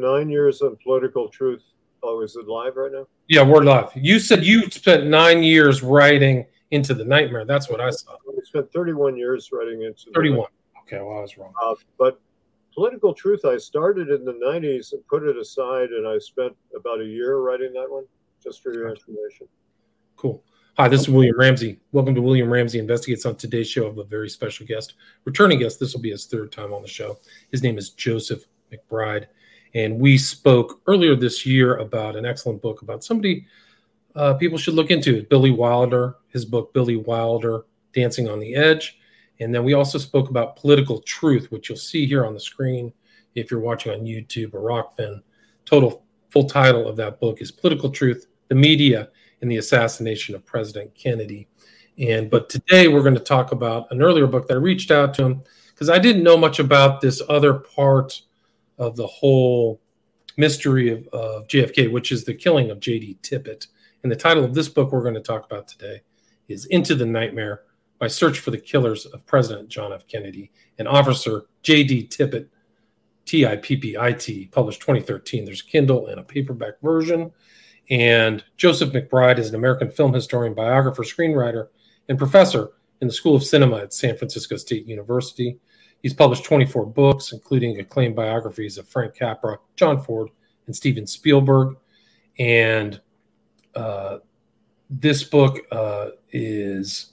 nine years on political truth. Oh, is it live right now? Yeah, we're live. You said you spent nine years writing into the nightmare. That's what I saw. I spent 31 years writing into 31. Okay, well, I was wrong. Uh, but political truth, I started in the 90s and put it aside, and I spent about a year writing that one, just for your information. Cool. Hi, this is William Ramsey. Welcome to William Ramsey Investigates on today's show of a very special guest, returning guest. This will be his third time on the show. His name is Joseph McBride. And we spoke earlier this year about an excellent book about somebody uh, people should look into Billy Wilder, his book, Billy Wilder Dancing on the Edge. And then we also spoke about political truth, which you'll see here on the screen if you're watching on YouTube or Rokfin. Total full title of that book is Political Truth, the Media, and the Assassination of President Kennedy. And but today we're going to talk about an earlier book that I reached out to him because I didn't know much about this other part of the whole mystery of, of JFK, which is the killing of J.D. Tippit. And the title of this book we're going to talk about today is Into the Nightmare My Search for the Killers of President John F. Kennedy and Officer J.D. Tippit, T I P P I T, published 2013. There's Kindle and a paperback version. And Joseph McBride is an American film historian, biographer, screenwriter, and professor in the School of Cinema at San Francisco State University. He's published 24 books, including acclaimed biographies of Frank Capra, John Ford, and Steven Spielberg. And uh, this book uh, is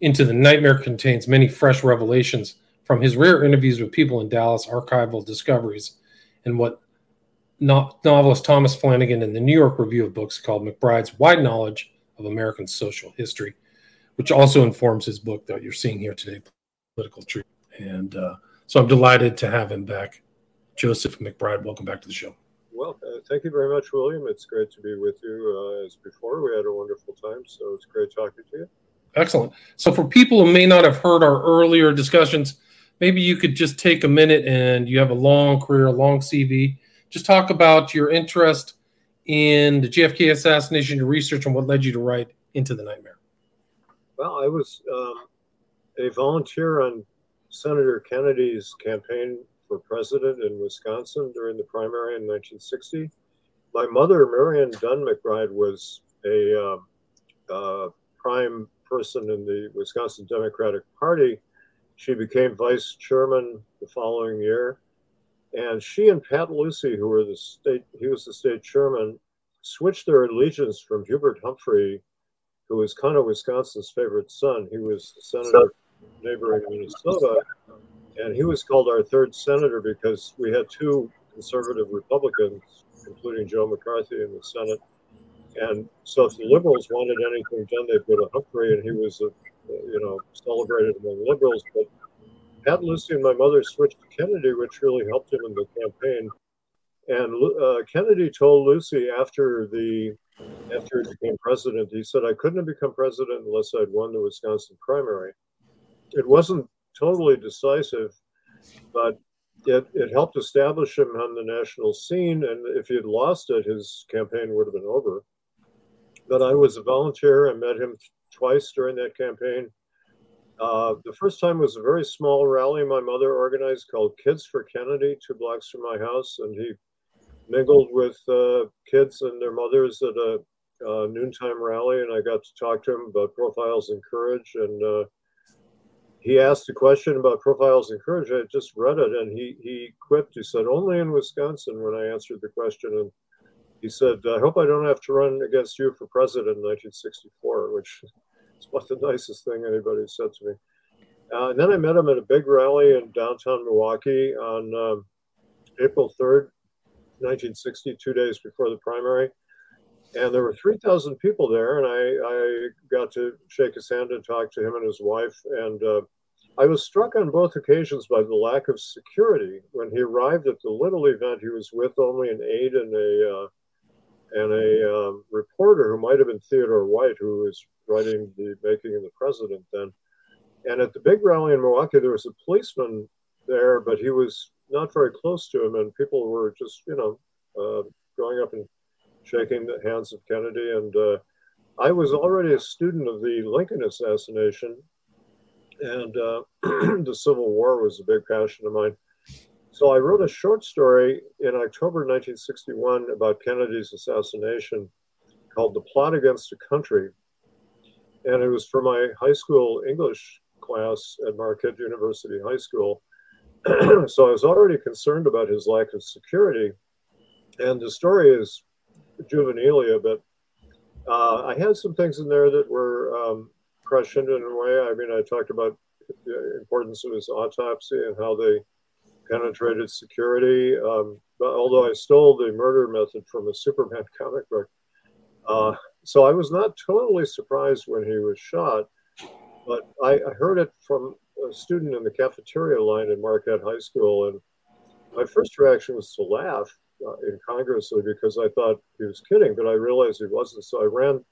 Into the Nightmare contains many fresh revelations from his rare interviews with people in Dallas, archival discoveries, and what no- novelist Thomas Flanagan in the New York Review of Books called McBride's Wide Knowledge of American Social History, which also informs his book that you're seeing here today, Political Truth. And uh, so I'm delighted to have him back. Joseph McBride, welcome back to the show. Well, uh, thank you very much, William. It's great to be with you uh, as before. We had a wonderful time, so it's great talking to you. Excellent. So, for people who may not have heard our earlier discussions, maybe you could just take a minute and you have a long career, a long CV. Just talk about your interest in the JFK assassination, your research, and what led you to write Into the Nightmare. Well, I was um, a volunteer on Senator Kennedy's campaign for president in Wisconsin during the primary in 1960. My mother, Marion Dunn McBride, was a uh, uh, prime person in the Wisconsin Democratic Party. She became vice chairman the following year. And she and Pat Lucey, who were the state, he was the state chairman, switched their allegiance from Hubert Humphrey, who was kind of Wisconsin's favorite son. He was the senator neighboring Minnesota, and he was called our third senator because we had two conservative Republicans, including Joe McCarthy in the Senate. And so, if the liberals wanted anything done, they'd go to Humphrey, and he was, a, you know, celebrated among liberals. But Pat Lucey and my mother switched to Kennedy, which really helped him in the campaign. And uh, Kennedy told Lucey after the after he became president, he said, "I couldn't have become president unless I'd won the Wisconsin primary." It wasn't totally decisive, but it, it helped establish him on the national scene. And if he had lost it, his campaign would have been over. But I was a volunteer. I met him twice during that campaign. Uh, the first time was a very small rally my mother organized called Kids for Kennedy, two blocks from my house. And he mingled with uh, kids and their mothers at a uh, noontime rally. And I got to talk to him about profiles in courage. And uh, he asked a question about profiles in courage. I just read it, and he he quipped. He said, "Only in Wisconsin." When I answered the question, and he said, "I hope I don't have to run against you for president in 1964," which is about the nicest thing anybody said to me. Uh, and then I met him at a big rally in downtown Milwaukee on um, April 3rd, 1960, two days before the primary and there were 3,000 people there, and I, I got to shake his hand and talk to him and his wife. And uh, I was struck on both occasions by the lack of security. When he arrived at the little event, he was with only an aide and a uh, and a um, reporter who might have been Theodore White, who was writing the Making of the President then. And at the big rally in Milwaukee, there was a policeman there, but he was not very close to him, and people were just, you know, uh, going up and shaking the hands of Kennedy. And uh, I was already a student of the Lincoln assassination, and uh, the Civil War was a big passion of mine. So I wrote a short story in October 1961 about Kennedy's assassination called The Plot Against a Country. And it was for my high school English class at Marquette University High School. so I was already concerned about his lack of security. And the story is juvenilia, but uh, I had some things in there that were um, prescient in a way. I mean, I talked about the importance of his autopsy and how they penetrated security. Um, but although I stole the murder method from a Superman comic book, uh, so I was not totally surprised when he was shot. But I, I heard it from a student in the cafeteria line at Marquette High School, and my first reaction was to laugh uh, incongruously because I thought he was kidding, but I realized he wasn't. So I ran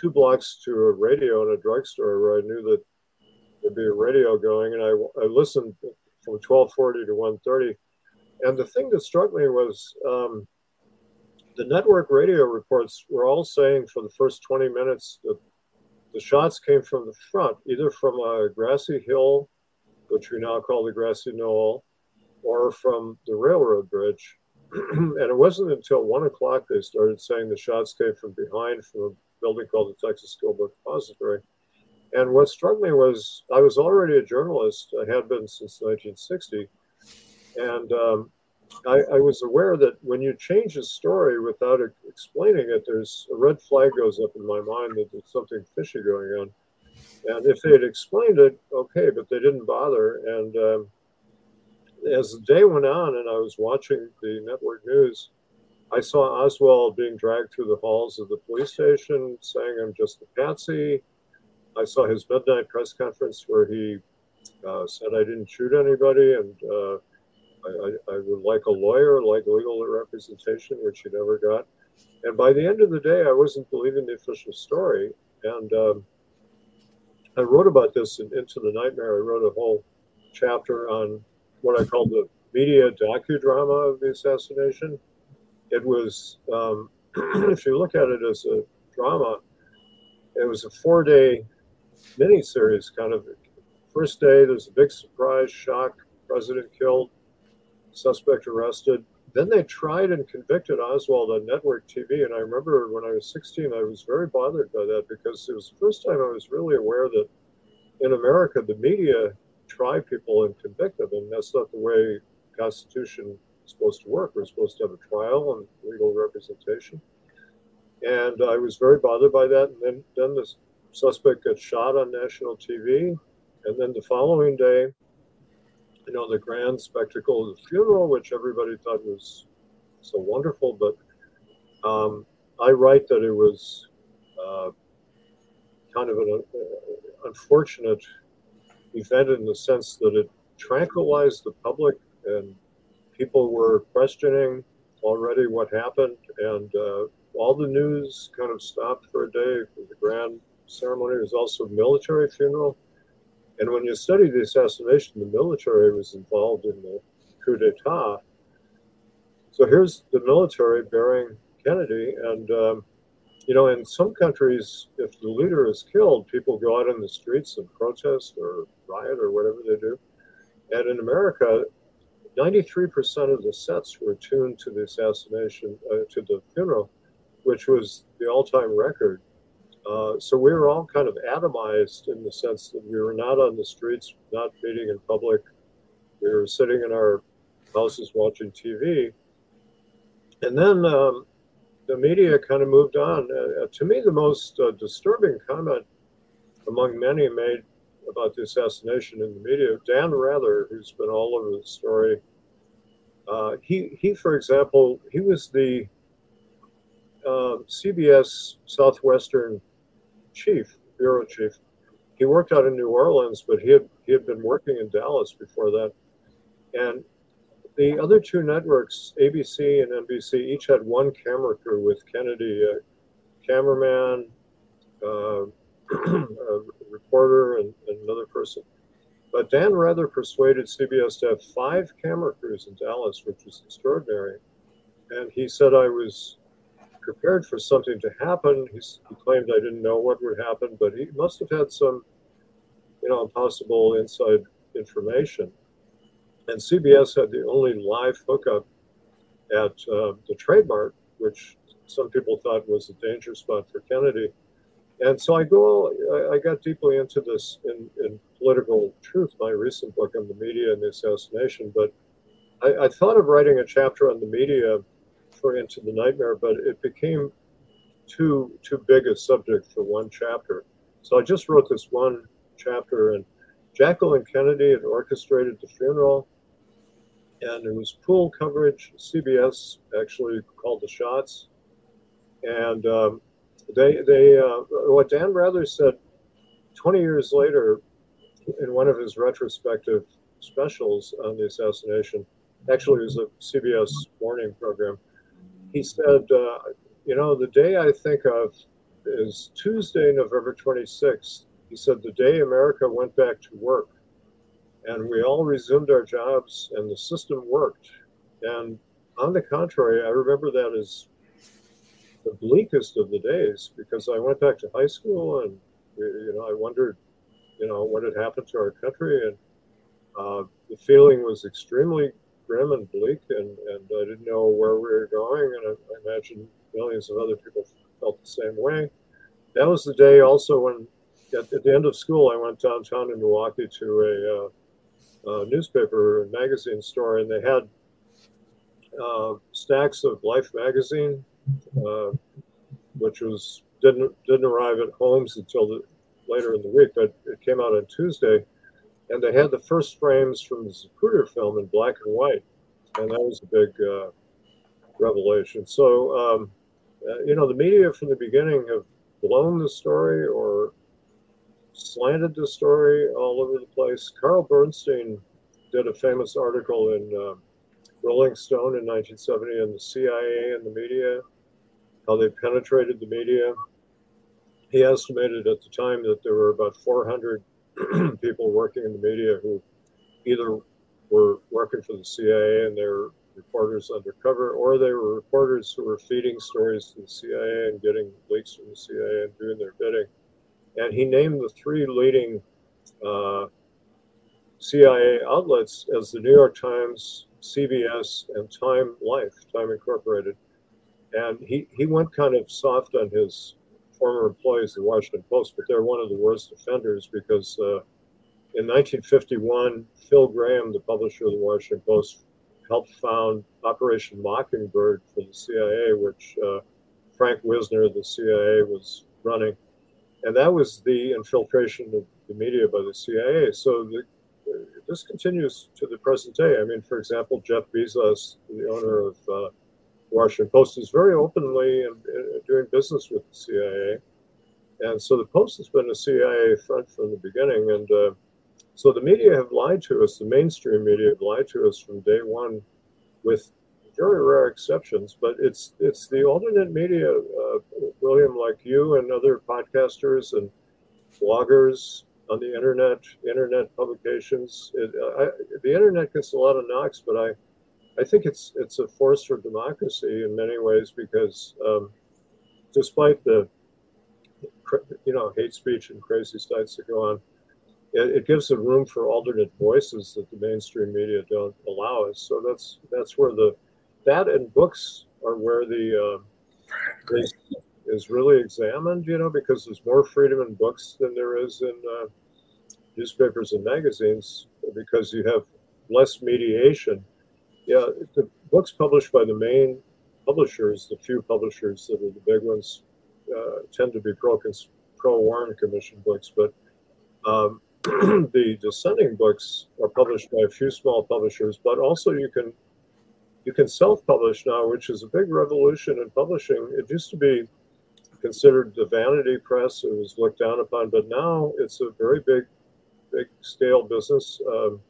two blocks to a radio in a drugstore where I knew that there'd be a radio going, and I, I listened from 1240 to 130. And the thing that struck me was um, the network radio reports were all saying for the first 20 minutes that the shots came from the front, either from a grassy hill, which we now call the grassy knoll, or from the railroad bridge. and it wasn't until one o'clock they started saying the shots came from behind from building called the Texas School Book Depository. And what struck me was I was already a journalist. I had been since 1960. And um, I, I, was aware that when you change a story without explaining it, there's a red flag goes up in my mind that there's something fishy going on. And if they had explained it, okay, but they didn't bother. And um, as the day went on and I was watching the network news, I saw Oswald being dragged through the halls of the police station saying, I'm just a patsy. I saw his midnight press conference where he uh, said I didn't shoot anybody and uh, I, I, would like a lawyer, like legal representation, which he never got. And by the end of the day, I wasn't believing the official story. And um, I wrote about this in Into the Nightmare. I wrote a whole chapter on what I call the media docudrama of the assassination. It was, um, if you look at it as a drama, it was a four day miniseries kind of. First day, there's a big surprise, shock, president killed suspect arrested. Then they tried and convicted Oswald on network TV. And I remember when I was 16, I was very bothered by that because it was the first time I was really aware that in America, the media try people and convict them. And that's not the way Constitution supposed to work. We're supposed to have a trial and legal representation. And I was very bothered by that. And then, then the suspect got shot on national TV. And then the following day, you know, the grand spectacle of the funeral, which everybody thought was so wonderful. But um, I write that it was uh, kind of an uh, unfortunate event in the sense that it tranquilized the public and people were questioning already what happened. And uh, all the news kind of stopped for a day for the grand ceremony. It was also a military funeral. And when you study the assassination, the military was involved in the coup d'etat. So here's the military burying Kennedy. And, um, you know, in some countries, if the leader is killed, people go out in the streets and protest or riot or whatever they do. And in America, 93% of the sets were tuned to the assassination, uh, to the funeral, which was the all time record. Uh, so we were all kind of atomized in the sense that we were not on the streets, not meeting in public. We were sitting in our houses watching TV. And then um, the media kind of moved on. Uh, to me, the most uh, disturbing comment among many made about the assassination in the media, Dan Rather, who's been all over the story, uh, he, he, for example, he was the uh, CBS Southwestern chief, bureau chief. He worked out in New Orleans, but he had he had been working in Dallas before that. And the other two networks, ABC and NBC, each had one camera crew with Kennedy, a cameraman, uh, a reporter, and, and another person. But Dan Rather persuaded CBS to have five camera crews in Dallas, which was extraordinary. And he said I was prepared for something to happen. He's, he claimed I didn't know what would happen, but he must have had some, you know, possible inside information. and CBS had the only live hookup at uh, the Trade Mart, which some people thought was a danger spot for Kennedy. And so I go, I, I got deeply into this in, in, political truth, my recent book on the media and the assassination. But I, I thought of writing a chapter on the media for Into the Nightmare, but it became too too big a subject for one chapter. So I just wrote this one chapter, and Jacqueline Kennedy had orchestrated the funeral, and it was pool coverage. CBS actually called the shots, and um, they they uh, what Dan Rather said 20 years later in one of his retrospective specials on the assassination. Actually, it was a CBS morning program. He said, uh, "You know, the day I think of is Tuesday, November 26th." He said, "The day America went back to work." and we all resumed our jobs and the system worked. And on the contrary, I remember that as the bleakest of the days because I went back to high school and you know I wondered, you know, what had happened to our country, and uh, the feeling was extremely grim and bleak, and, and I didn't know where we were going, and I, I imagine millions of other people felt the same way. That was the day also when at, at the end of school I went downtown in Milwaukee to a uh, uh, newspaper and magazine store, and they had uh, stacks of Life magazine, uh, which was didn't didn't arrive at homes until the, later in the week, but it came out on Tuesday, and they had the first frames from the Zapruder film in black and white, and that was a big uh, revelation. So, um, uh, you know, the media from the beginning have blown the story or slanted the story all over the place. Carl Bernstein did a famous article in uh, Rolling Stone in 1970 on the CIA and the media, how they penetrated the media. He estimated at the time that there were about 400 people working in the media who either were working for the CIA and they were reporters undercover, or they were reporters who were feeding stories to the CIA and getting leaks from the CIA and doing their bidding and he named the three leading uh, CIA outlets as the New York Times, CBS, and Time Life, Time Incorporated. And he, he went kind of soft on his former employees, the Washington Post, but they're one of the worst offenders because uh, in 1951, Phil Graham, the publisher of the Washington Post, helped found Operation Mockingbird for the CIA, which uh, Frank Wisner, the CIA, was running and that was the infiltration of the media by the CIA. So the, this continues to the present day. I mean, for example, Jeff Bezos, the owner of uh, Washington Post, is very openly in, in doing business with the CIA, and so the Post has been a CIA front from the beginning. And uh, so the media have lied to us. The mainstream media have lied to us from day one, with very rare exceptions, but it's it's the alternate media, uh, William, like you and other podcasters and bloggers on the internet, internet publications. It, I, the internet gets a lot of knocks, but I, I think it's it's a force for democracy in many ways because um, despite the you know hate speech and crazy sites that go on, it, it, gives a room for alternate voices that the mainstream media don't allow us. So that's that's where the that and books are where the uh, is, is really examined, you know, because there's more freedom in books than there is in uh, newspapers and magazines because you have less mediation. Yeah, the books published by the main publishers, the few publishers that are the big ones, uh, tend to be pro pro Warren Commission books, but um, the dissenting books are published by a few small publishers. But also, you can you can self-publish now, which is a big revolution in publishing. It used to be considered the vanity press; it was looked down upon, but now it's a very big, big scale business. Um,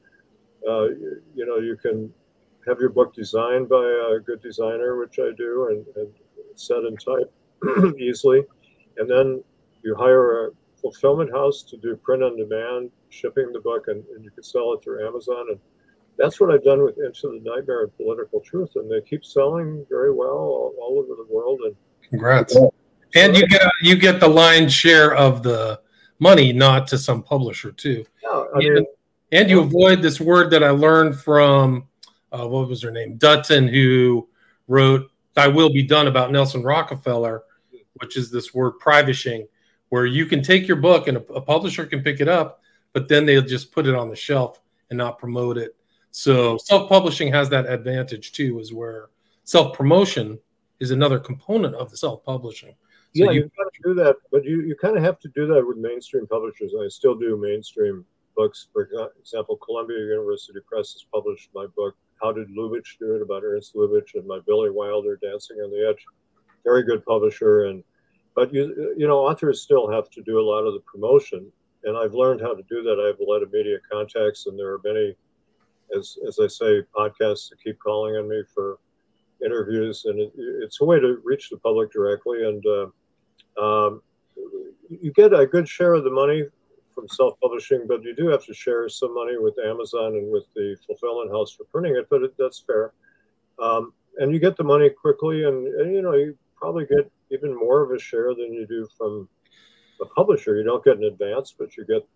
uh, you, you, know, you can have your book designed by a good designer, which I do, and, and set and type easily, and then you hire a fulfillment house to do print on demand, shipping the book, and, and you can sell it through Amazon and that's what I've done with Into the Nightmare of Political Truth, and they keep selling very well all, all over the world. And congrats! And you get you get the lion's share of the money, not to some publisher too. Yeah, I mean, And you avoid this word that I learned from uh, what was her name, Dutton, who wrote "I Will Be Done" about Nelson Rockefeller, which is this word privishing, where you can take your book and a, a publisher can pick it up, but then they'll just put it on the shelf and not promote it. So self-publishing has that advantage too, is where self-promotion is another component of the self-publishing. So yeah, you, have got to do that, but you, you kind of have to do that with mainstream publishers. I still do mainstream books. For example, Columbia University Press has published my book, How Did Lubitsch Do It, about Ernst Lubitsch, and my Billy Wilder, Dancing on the Edge. Very good publisher. And But, you, you know, authors still have to do a lot of the promotion. And I've learned how to do that. I have a lot of media contacts, and there are many, as, as I say, podcasts that keep calling on me for interviews. And it, it's a way to reach the public directly. And uh, um, you get a good share of the money from self-publishing, but you do have to share some money with Amazon and with the fulfillment house for printing it. But it, that's fair, um, and you get the money quickly, and, and, you know you probably get even more of a share than you do from the publisher. You don't get an advance, but you get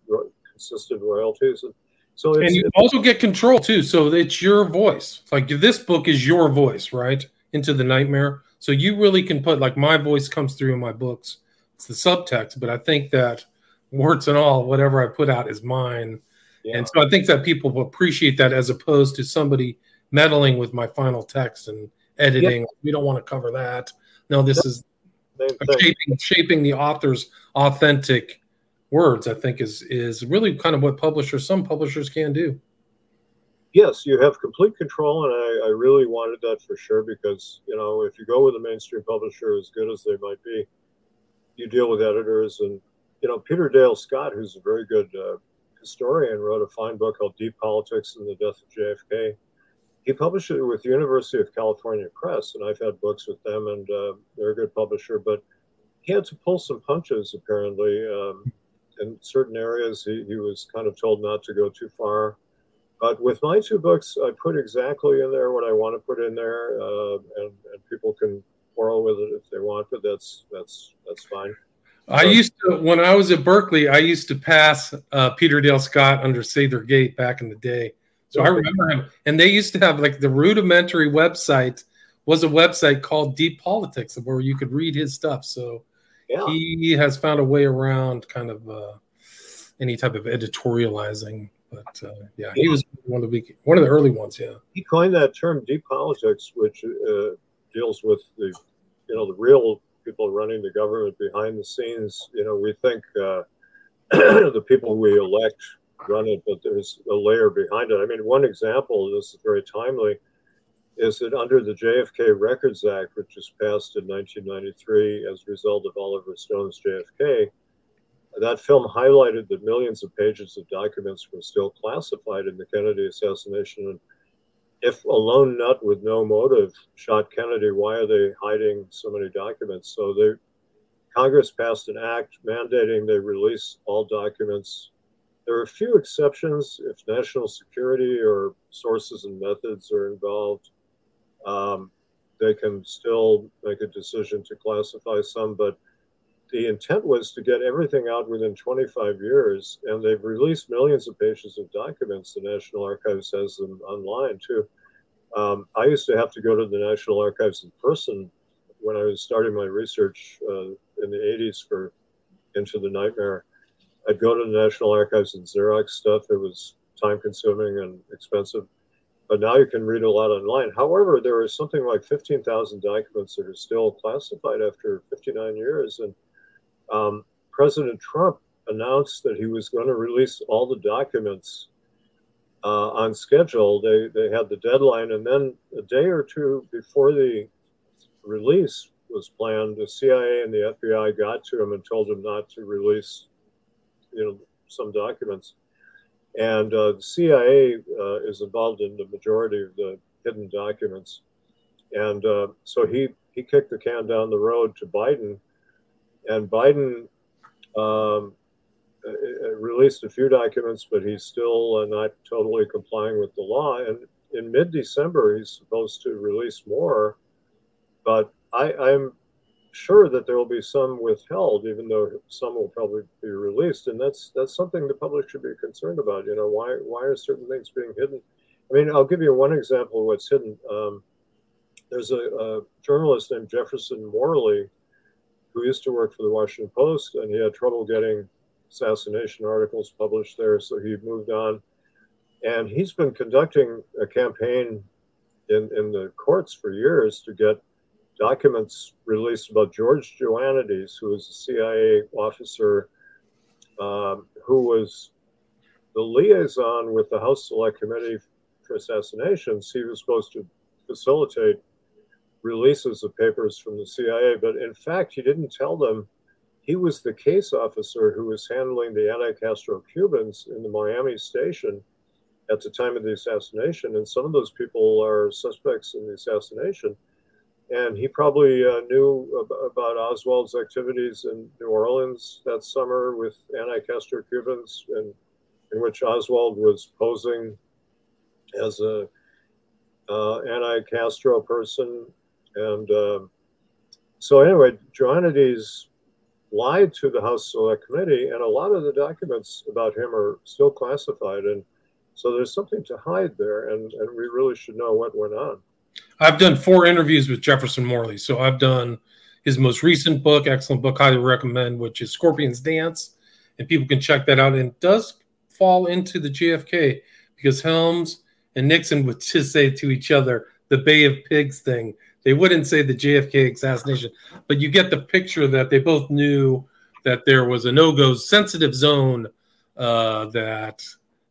consistent royalties. And so, and you also get control too. So it's your voice. Like this book is your voice, right? Into the nightmare. So you really can put like my voice comes through in my books. It's the subtext, but I think that warts and all, whatever I put out is mine. Yeah. And so I think that people will appreciate that as opposed to somebody meddling with my final text and editing. Yep. We don't want to cover that. No, this yep. is shaping, shaping the author's authentic words. I think is is really kind of what publishers, some publishers can do. Yes, you have complete control, and I, I really wanted that for sure because you know if you go with a mainstream publisher, as good as they might be, you deal with editors and you know, Peter Dale Scott, who's a very good uh, historian, wrote a fine book called Deep Politics and the Death of JFK. He published it with the University of California Press, and I've had books with them, and uh, they're a good publisher. But he had to pull some punches, apparently. Um, in certain areas, he, he was kind of told not to go too far. But with my two books, I put exactly in there what I want to put in there, uh, and, and people can quarrel with it if they want, but that's that's that's fine. I used to when I was at Berkeley, I used to pass uh, Peter Dale Scott under Sather Gate back in the day. So I remember him, and they used to have like the rudimentary website was a website called Deep Politics where you could read his stuff. So yeah. he has found a way around kind of uh, any type of editorializing. But uh, yeah, he was one of the one of the early ones. Yeah, he coined that term "deep politics," which uh, deals with the you know the real people running the government behind the scenes. You know, we think uh, the people we elect run it, but there's a layer behind it. I mean, one example, this is very timely, is that under the JFK Records Act, which was passed in 1993 as a result of Oliver Stone's JFK, that film highlighted that millions of pages of documents were still classified in the Kennedy assassination. And if a lone nut with no motive shot Kennedy, why are they hiding so many documents? So they, Congress passed an act mandating they release all documents. There are a few exceptions if national security or sources and methods are involved. Um, they can still make a decision to classify some, but the intent was to get everything out within 25 years, and they've released millions of pages of documents. The National Archives has them online too. Um, I used to have to go to the National Archives in person when I was starting my research uh, in the 80s for Into the Nightmare. I'd go to the National Archives and Xerox stuff. It was time consuming and expensive. But now you can read a lot online. However, there are something like 15,000 documents that are still classified after 59 years. And um, President Trump announced that he was going to release all the documents uh, on schedule. They, they had the deadline, and then a day or two before the release was planned, the CIA and the FBI got to him and told him not to release, you know, some documents. And uh, the CIA uh, is involved in the majority of the hidden documents. And uh, so he, he kicked the can down the road to Biden and Biden um, uh, uh, released a few documents, but he's still uh, not totally complying with the law. And in mid December, he's supposed to release more. But I, I'm sure that there will be some withheld, even though some will probably be released, and that's that's something the public should be concerned about. You know, why why are certain things being hidden? I mean, I'll give you one example of what's hidden. Um, there's a, a, journalist named Jefferson Morley who used to work for the Washington Post, and he had trouble getting assassination articles published there, so he moved on. And he's been conducting a campaign in, in the courts for years to get documents released about George Joannides, who was a CIA officer um, who was the liaison with the House Select Committee for Assassinations. He was supposed to facilitate releases the papers from the CIA, but in fact, he didn't tell them he was the case officer who was handling the anti Castro Cubans in the Miami station at the time of the assassination. And some of those people are suspects in the assassination. And he probably uh, knew ab- about Oswald's activities in New Orleans that summer with anti Castro Cubans, and in which Oswald was posing as a uh, anti-Castro person, and uh, so anyway, Joannides lied to the House Select Committee, and a lot of the documents about him are still classified, and so there's something to hide there, and, and we really should know what went on. I've done four interviews with Jefferson Morley, so I've done his most recent book, excellent book, highly recommend, which is Scorpion's Dance, and people can check that out. And it does fall into the JFK because Helms and Nixon would just say to each other the Bay of Pigs thing. They wouldn't say the JFK assassination, but you get the picture that they both knew that there was a no-go sensitive zone uh, that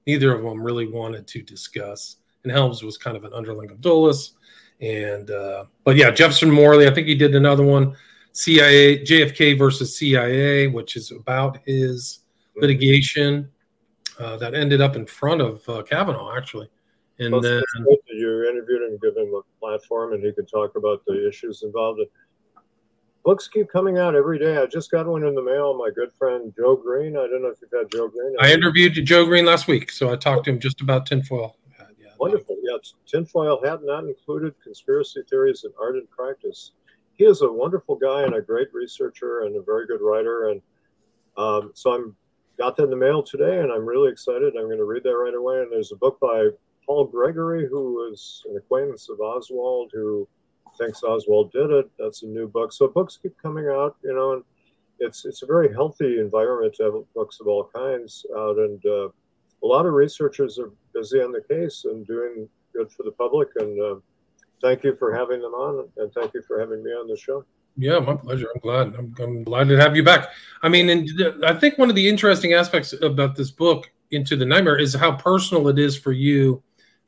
neither of them really wanted to discuss. And Helms was kind of an underling of Dulles. And uh, but yeah, Jefferson Morley, I think he did another one, CIA JFK versus CIA, which is about his litigation uh, that ended up in front of uh, Kavanaugh actually. And Well, then it's you interviewed him, give him a platform, and he could talk about the issues involved. Books keep coming out every day. I just got one in the mail. My good friend Joe Green. I don't know if you've had Joe Green. I interviewed Joe Green last week, so I talked to him just about tinfoil. Yeah, yeah. Wonderful. Yeah, tinfoil hat not included. Conspiracy theories and art and practice. He is a wonderful guy and a great researcher and a very good writer. And um, so I'm got that in the mail today, and I'm really excited. I'm going to read that right away. And there's a book by Paul Gregory, who is an acquaintance of Oswald, who thinks Oswald did it. That's a new book. So books keep coming out, you know, and it's it's a very healthy environment to have books of all kinds out, and uh, a lot of researchers are busy on the case and doing good for the public. And uh, thank you for having them on, and thank you for having me on the show. Yeah, my pleasure. I'm glad. I'm, I'm glad to have you back. I mean, and I think one of the interesting aspects about this book, Into the Nightmare, is how personal it is for you.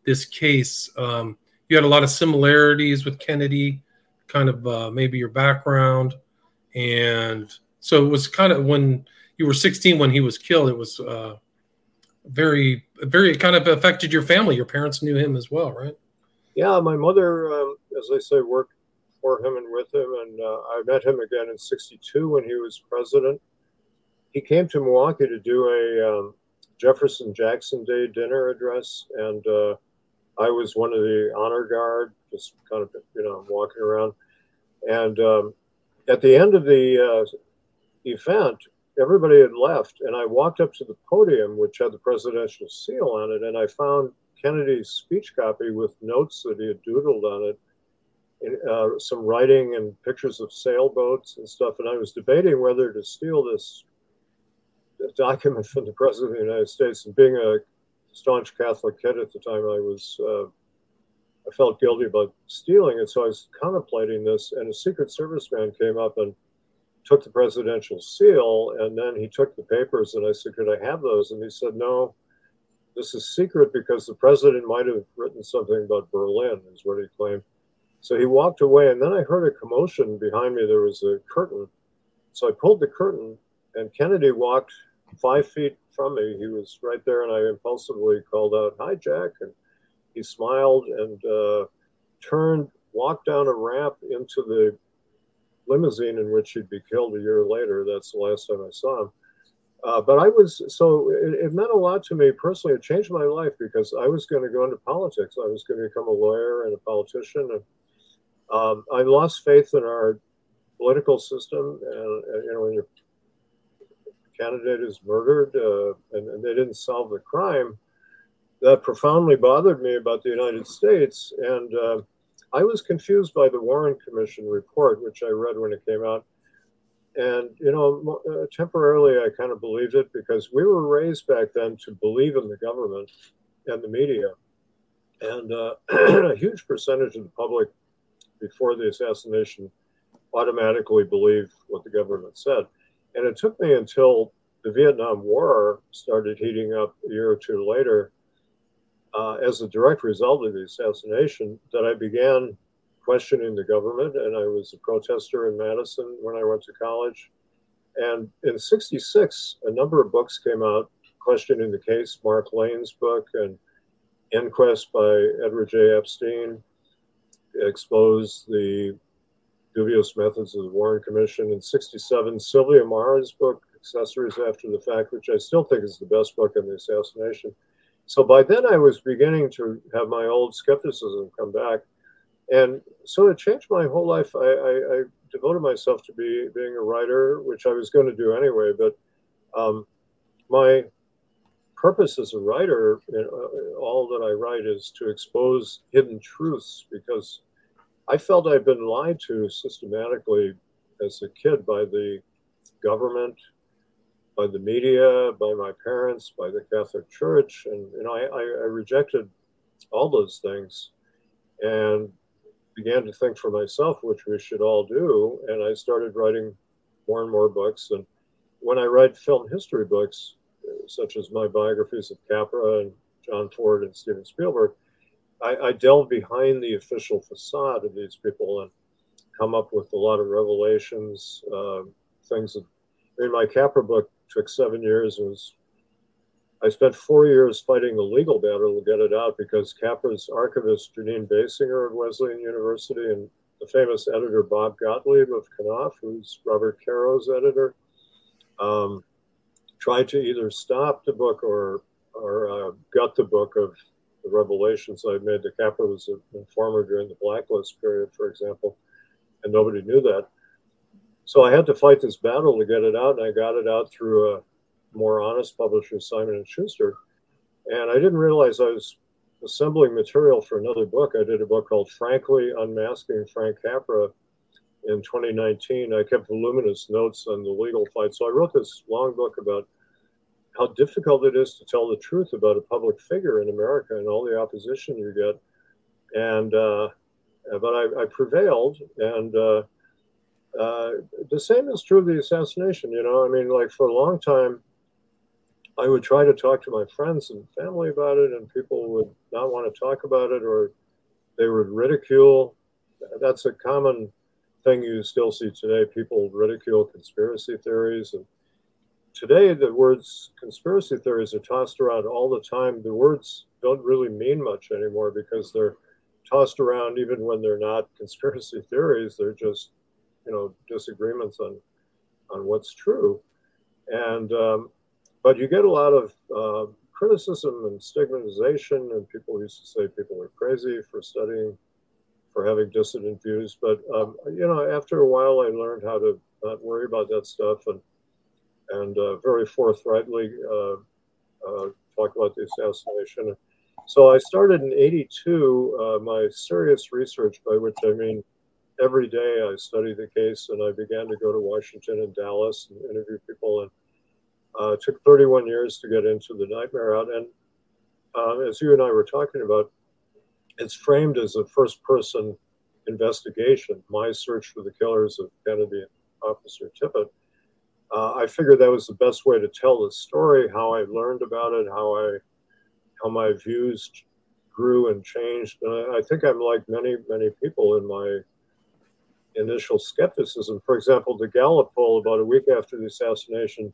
This case, um, you had a lot of similarities with Kennedy, kind of uh, maybe your background, and so it was kind of when you were 16 when he was killed. It was uh, very, very it kind of affected your family. Your parents knew him as well, right? Yeah, my mother, um, as I say, worked for him and with him, and uh, I met him again in '62 when he was president. He came to Milwaukee to do a um, Jefferson Jackson Day dinner address, and uh, I was one of the honor guard, just kind of you know walking around. And um, at the end of the uh, event, everybody had left, and I walked up to the podium, which had the presidential seal on it, and I found Kennedy's speech copy with notes that he had doodled on it, and, uh, some writing and pictures of sailboats and stuff. And I was debating whether to steal this document from the president of the United States. And being a staunch Catholic kid at the time, I was uh, I felt guilty about stealing it. So I was contemplating this, and a Secret Service man came up and took the presidential seal, and then he took the papers, and I said, "Could I have those?" And he said, "No." This is secret because the president might have written something about Berlin, is what he claimed. So he walked away, and then I heard a commotion behind me. There was a curtain. So I pulled the curtain, and Kennedy walked five feet from me. He was right there, and I impulsively called out, Hi, Jack. And he smiled and uh, turned, walked down a ramp into the limousine in which he'd be killed a year later. That's the last time I saw him. Uh, but I was so it, it, meant a lot to me personally. It changed my life because I was going to go into politics. I was going to become a lawyer and a politician. And um, I lost faith in our political system, and, and you know when your candidate is murdered uh, and, and, they didn't solve the crime, that profoundly bothered me about the United States, and uh, I was confused by the Warren Commission report, which I read when it came out. And, you know, uh, temporarily I kind of believed it because we were raised back then to believe in the government and the media. And uh, a huge percentage of the public before the assassination automatically believed what the government said. And it took me until the Vietnam War started heating up a year or two later uh, as a direct result of the assassination that I began questioning the government. And I was a protester in Madison when I went to college. And in 66, a number of books came out questioning the case. Mark Lane's book and Inquest by Edward J. Epstein exposed the dubious methods of the Warren Commission. In 67, Sylvia Meagher's book, Accessories After the Fact, which I still think is the best book on the assassination, so by then I was beginning to have my old skepticism come back. And so it changed my whole life. I, I, I devoted myself to be, being a writer, which I was going to do anyway. But um, my purpose as a writer, uh, all that I write is to expose hidden truths because I felt I'd been lied to systematically as a kid by the government, by the media, by my parents, by the Catholic Church, and you know I, I, I rejected all those things, and began to think for myself, which we should all do. And I started writing more and more books. And when I write film history books, such as my biographies of Capra and John Ford and Steven Spielberg, I, I delve behind the official facade of these people and come up with a lot of revelations, uh, things that. In my Capra book, took seven years. Was I spent four years fighting the legal battle to get it out because Capra's archivist Jeanine Basinger of Wesleyan University and the famous editor Bob Gottlieb of Knopf, who's Robert Caro's editor, um, tried to either stop the book or or uh, gut the book of the revelations I made. The Capra was an informer during the blacklist period, for example, and nobody knew that so I had to fight this battle to get it out, and I got it out through a more honest publisher, Simon and Schuster. And I didn't realize I was assembling material for another book. I did a book called Frankly Unmasking Frank Capra in 2019. I kept voluminous notes on the legal fight. So I wrote this long book about how difficult it is to tell the truth about a public figure in America and all the opposition you get. And, uh, but I, I prevailed. And, uh, uh, the same is true of the assassination. You know, I mean, like for a long time, I would try to talk to my friends and family about it, and people would not want to talk about it, or they would ridicule. That's a common thing you still see today. People ridicule conspiracy theories, and today the words conspiracy theories are tossed around all the time. The words don't really mean much anymore because they're tossed around even when they're not conspiracy theories. They're just you know disagreements on on what's true, and um, but you get a lot of uh, criticism and stigmatization, and people used to say people are crazy for studying, for having dissident views. But um, you know, after a while, I learned how to not worry about that stuff and and uh, very forthrightly uh, uh talk about the assassination. So I started in '82 uh, my serious research, by which I mean every day I studied the case and I began to go to Washington and Dallas and interview people. And it took 31 years to get into the nightmare out. And uh, as you and I were talking about, it's framed as a first person investigation, my search for the killers of Kennedy and Officer Tippit. Uh, I figured that was the best way to tell the story, how I learned about it, how I, how my views grew and changed. And I, I think I'm like many, many people in my initial skepticism. For example, the Gallup poll about a week after the assassination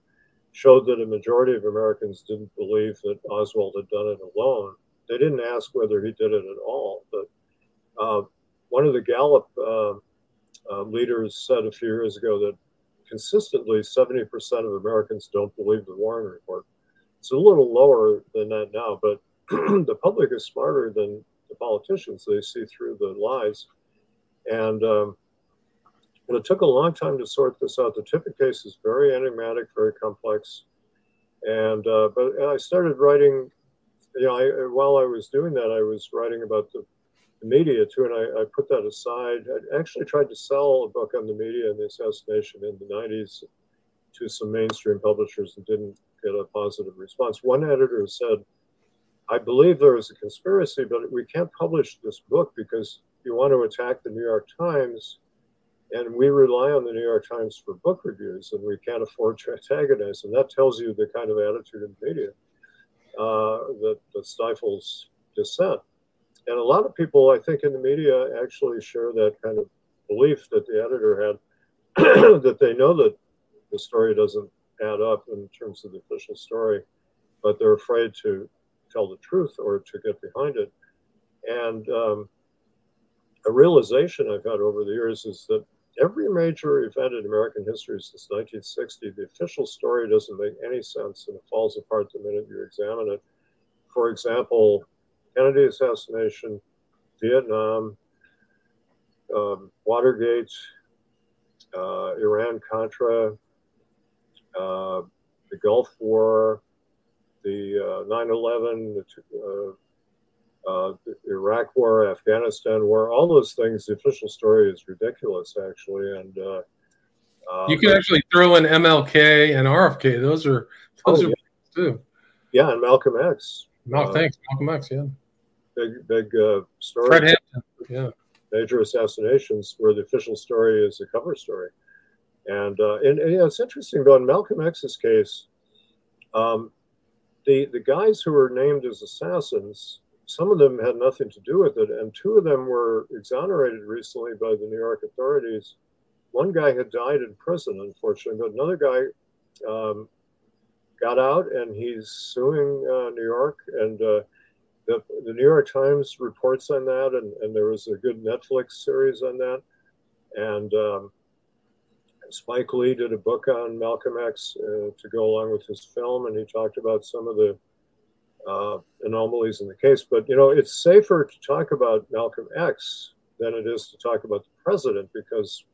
showed that a majority of Americans didn't believe that Oswald had done it alone. They didn't ask whether he did it at all. But uh, one of the Gallup uh, uh, leaders said a few years ago that consistently 70% of Americans don't believe the Warren report. It's a little lower than that now, but the public is smarter than the politicians. They see through the lies. And um, And it took a long time to sort this out. The Tippit case is very enigmatic, very complex. And uh, but I started writing. You know, I, while I was doing that, I was writing about the media too, and I, I, put that aside. I actually tried to sell a book on the media and the assassination in the '90s to some mainstream publishers and didn't get a positive response. One editor said, "I believe there was a conspiracy, but we can't publish this book because you want to attack the New York Times." and we rely on the New York Times for book reviews, and we can't afford to antagonize. And that tells you the kind of attitude in the media uh, that, that stifles dissent. And a lot of people, I think, in the media actually share that kind of belief that the editor had, that they know that the story doesn't add up in terms of the official story, but they're afraid to tell the truth or to get behind it. And um, a realization I've had over the years is that every major event in American history since 1960, the official story doesn't make any sense and it falls apart the minute you examine it. For example, Kennedy assassination, Vietnam, um, Watergate, uh, Iran Contra, uh, the Gulf War, the uh, 9 11, the uh, the Iraq War, Afghanistan War, all those things. The official story is ridiculous, actually, and uh, uh, you can actually throw in MLK and RFK. Those are those oh, are yeah. too. Yeah, and Malcolm X. No, uh, thanks, Malcolm X. Yeah, big big uh, story. Fred Hampton. Yeah, major assassinations where the official story is a cover story, and uh, and, and yeah, it's interesting though in Malcolm X's case. Um, the, the guys who were named as assassins some of them had nothing to do with it, and two of them were exonerated recently by the New York authorities. One guy had died in prison, unfortunately, but another guy um, got out and he's suing uh, New York. And uh, the, the, New York Times reports on that, and, and, there was a good Netflix series on that. And um, Spike Lee did a book on Malcolm X uh, to go along with his film, and he talked about some of the uh, anomalies in the case. But you know, it's safer to talk about Malcolm X than it is to talk about the president because,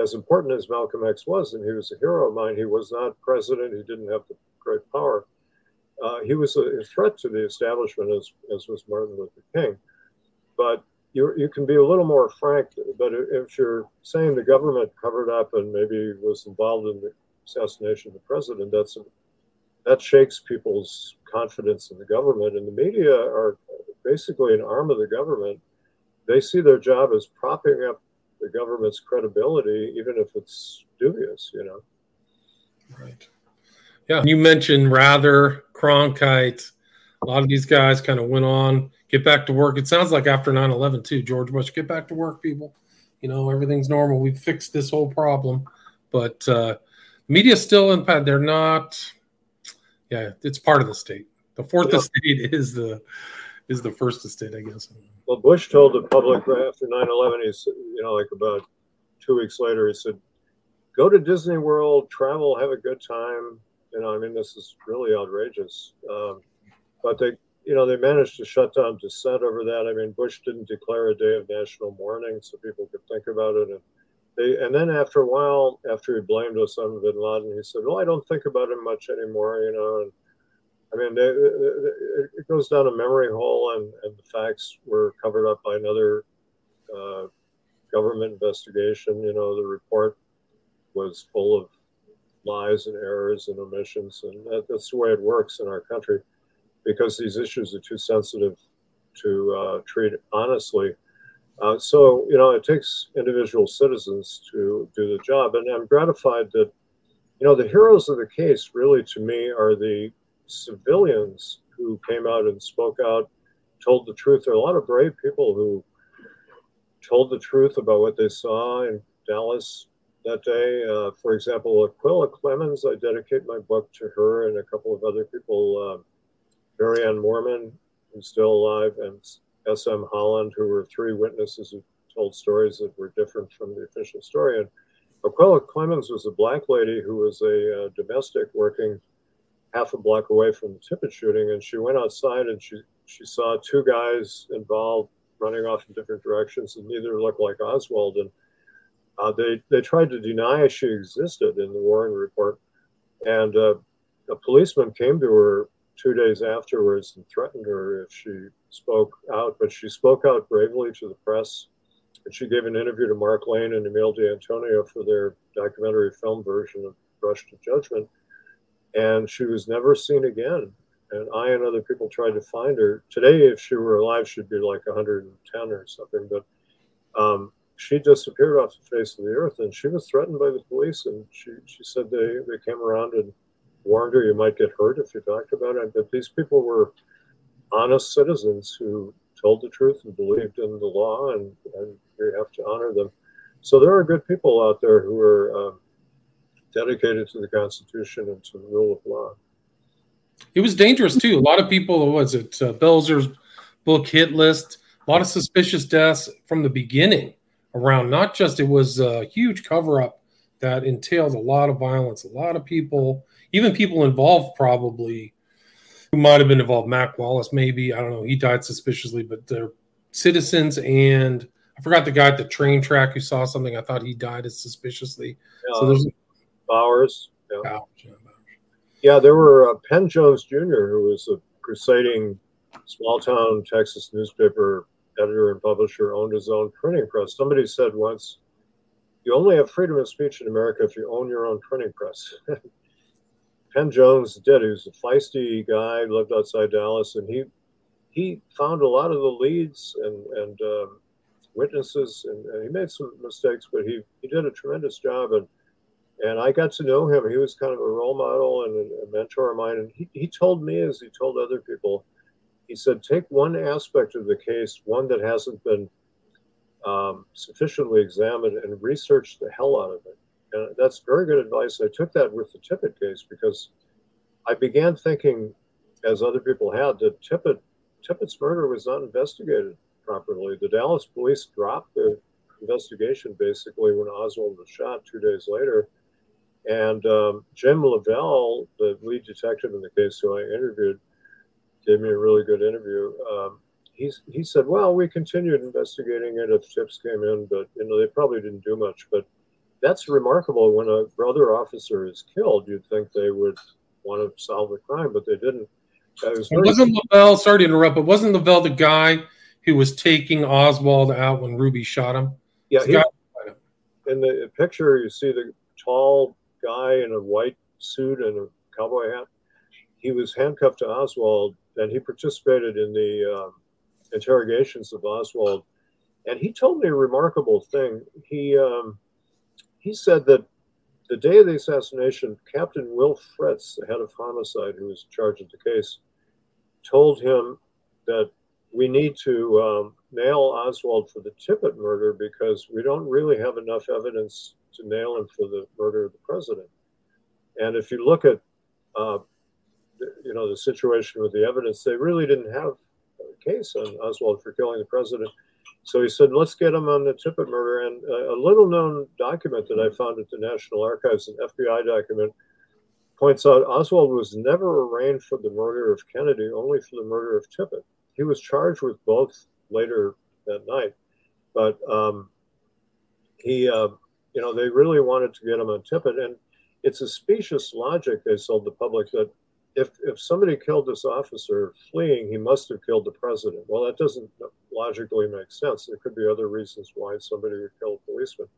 as important as Malcolm X was, and he was a hero of mine, he was not president. He didn't have the great power. Uh, he was a, threat to the establishment, as as was Martin Luther King. But you you can be a little more frank. But if you're saying the government covered up and maybe was involved in the assassination of the president, that's that shakes people's confidence in the government. And the media are basically an arm of the government. They see their job as propping up the government's credibility, even if it's dubious, you know. Right. Yeah. You mentioned Rather, Cronkite. A lot of these guys kind of went on, get back to work. It sounds like after 9 11, too, George Bush, get back to work, people. You know, everything's normal. We've fixed this whole problem. But uh, media still impact. They're not yeah, it's part of the state. The fourth yeah. estate is the is the first estate, I guess. Well, Bush told the public after 9/11, he said, you know, like about two weeks later, he said, "Go to Disney World, travel, have a good time." You know, I mean, this is really outrageous. Um, but they, you know, they managed to shut down dissent over that. I mean, Bush didn't declare a day of national mourning so people could think about it. And they, and then after a while, after he blamed Osama bin Laden, he said, "Well, I don't think about him much anymore," you know. And I mean, they, it goes down a memory hole, and, and the facts were covered up by another uh, government investigation. You know, the report was full of lies and errors and omissions, and that, that's the way it works in our country because these issues are too sensitive to uh, treat honestly. Uh, so, you know, it takes individual citizens to do the job. And I'm gratified that, you know, the heroes of the case really to me are the civilians who came out and spoke out, told the truth. There are a lot of brave people who told the truth about what they saw in Dallas that day. Uh, for example, Acquilla Clemons, I dedicate my book to her and a couple of other people. Uh, Marianne Moorman, who's still alive, and S.M. Holland, who were three witnesses who told stories that were different from the official story. And Acquilla Clemons was a black lady who was a uh, domestic working half a block away from the Tippit shooting, and she went outside and she she saw two guys involved running off in different directions, and neither looked like Oswald. And uh, they they tried to deny she existed in the Warren report, and uh, a policeman came to her two days afterwards and threatened her if she spoke out. But she spoke out bravely to the press, and she gave an interview to Mark Lane and Emile de Antonio for their documentary film version of Rush to Judgment, and she was never seen again. And I and other people tried to find her. Today, if she were alive, she'd be like 110 or something. But um, she disappeared off the face of the earth, and she was threatened by the police. And she she said they they came around and warned her you might get hurt if you talked about it. But these people were honest citizens who told the truth and believed in the law, and, and we have to honor them. So there are good people out there who are um, dedicated to the Constitution and to the rule of law. It was dangerous too. A lot of people, was it uh, Belzer's book hit list? A lot of suspicious deaths from the beginning around. Not just it was a huge cover up that entailed a lot of violence. A lot of people, even people involved, probably who might have been involved. Mac Wallace, maybe I don't know. He died suspiciously, but they're citizens and I forgot the guy at the train track who saw something. I thought he died as suspiciously. Yeah, so there's Bowers. Yeah. Bowers, yeah, yeah, there were uh, Penn Jones Jr., who was a crusading small town Texas newspaper editor and publisher, owned his own printing press. Somebody said once, "You only have freedom of speech in America if you own your own printing press." Penn Jones did. He was a feisty guy, lived outside Dallas, and he he found a lot of the leads and and um, witnesses, and, and, he made some mistakes, but he he did a tremendous job. And and I got to know him. He was kind of a role model and a, mentor of mine. And he, he told me, as he told other people, he said, take one aspect of the case, one that hasn't been um, sufficiently examined, and research the hell out of it. And that's very good advice. I took that with the Tippit case because I began thinking, as other people had, that Tippit Tippit's murder was not investigated properly. The Dallas police dropped the investigation basically when Oswald was shot two days later. And um, Jim Leavelle, the lead detective in the case who I interviewed, gave me a really good interview. Um, he, he said, well, we continued investigating it if tips came in, but you know they probably didn't do much. But that's remarkable. When a brother officer is killed, you'd think they would want to solve the crime, but they didn't. Was wasn't Leavelle, sorry to interrupt, but wasn't Leavelle the guy who was taking Oswald out when Ruby shot him? Yeah, he, in the picture, you see the tall guy in a white suit and a cowboy hat. He was handcuffed to Oswald, and he participated in the um, interrogations of Oswald. And he told me a remarkable thing. He um, he said that the day of the assassination, Captain Will Fritz, the head of homicide, who was in charge of the case, told him that we need to um, nail Oswald for the Tippit murder because we don't really have enough evidence to nail him for the murder of the president. And if you look at, uh, you know, the situation with the evidence, they really didn't have a case on Oswald for killing the president. So he said, let's get him on the Tippit murder. And a, little known document that I found at the National Archives, an FBI document, points out Oswald was never arraigned for the murder of Kennedy, only for the murder of Tippit. He was charged with both later that night, but um, he, uh, you know, they really wanted to get him on Tippit, and it's a specious logic they sold the public that if if somebody killed this officer fleeing, he must have killed the president. Well, that doesn't logically make sense. There could be other reasons why somebody would kill a policeman.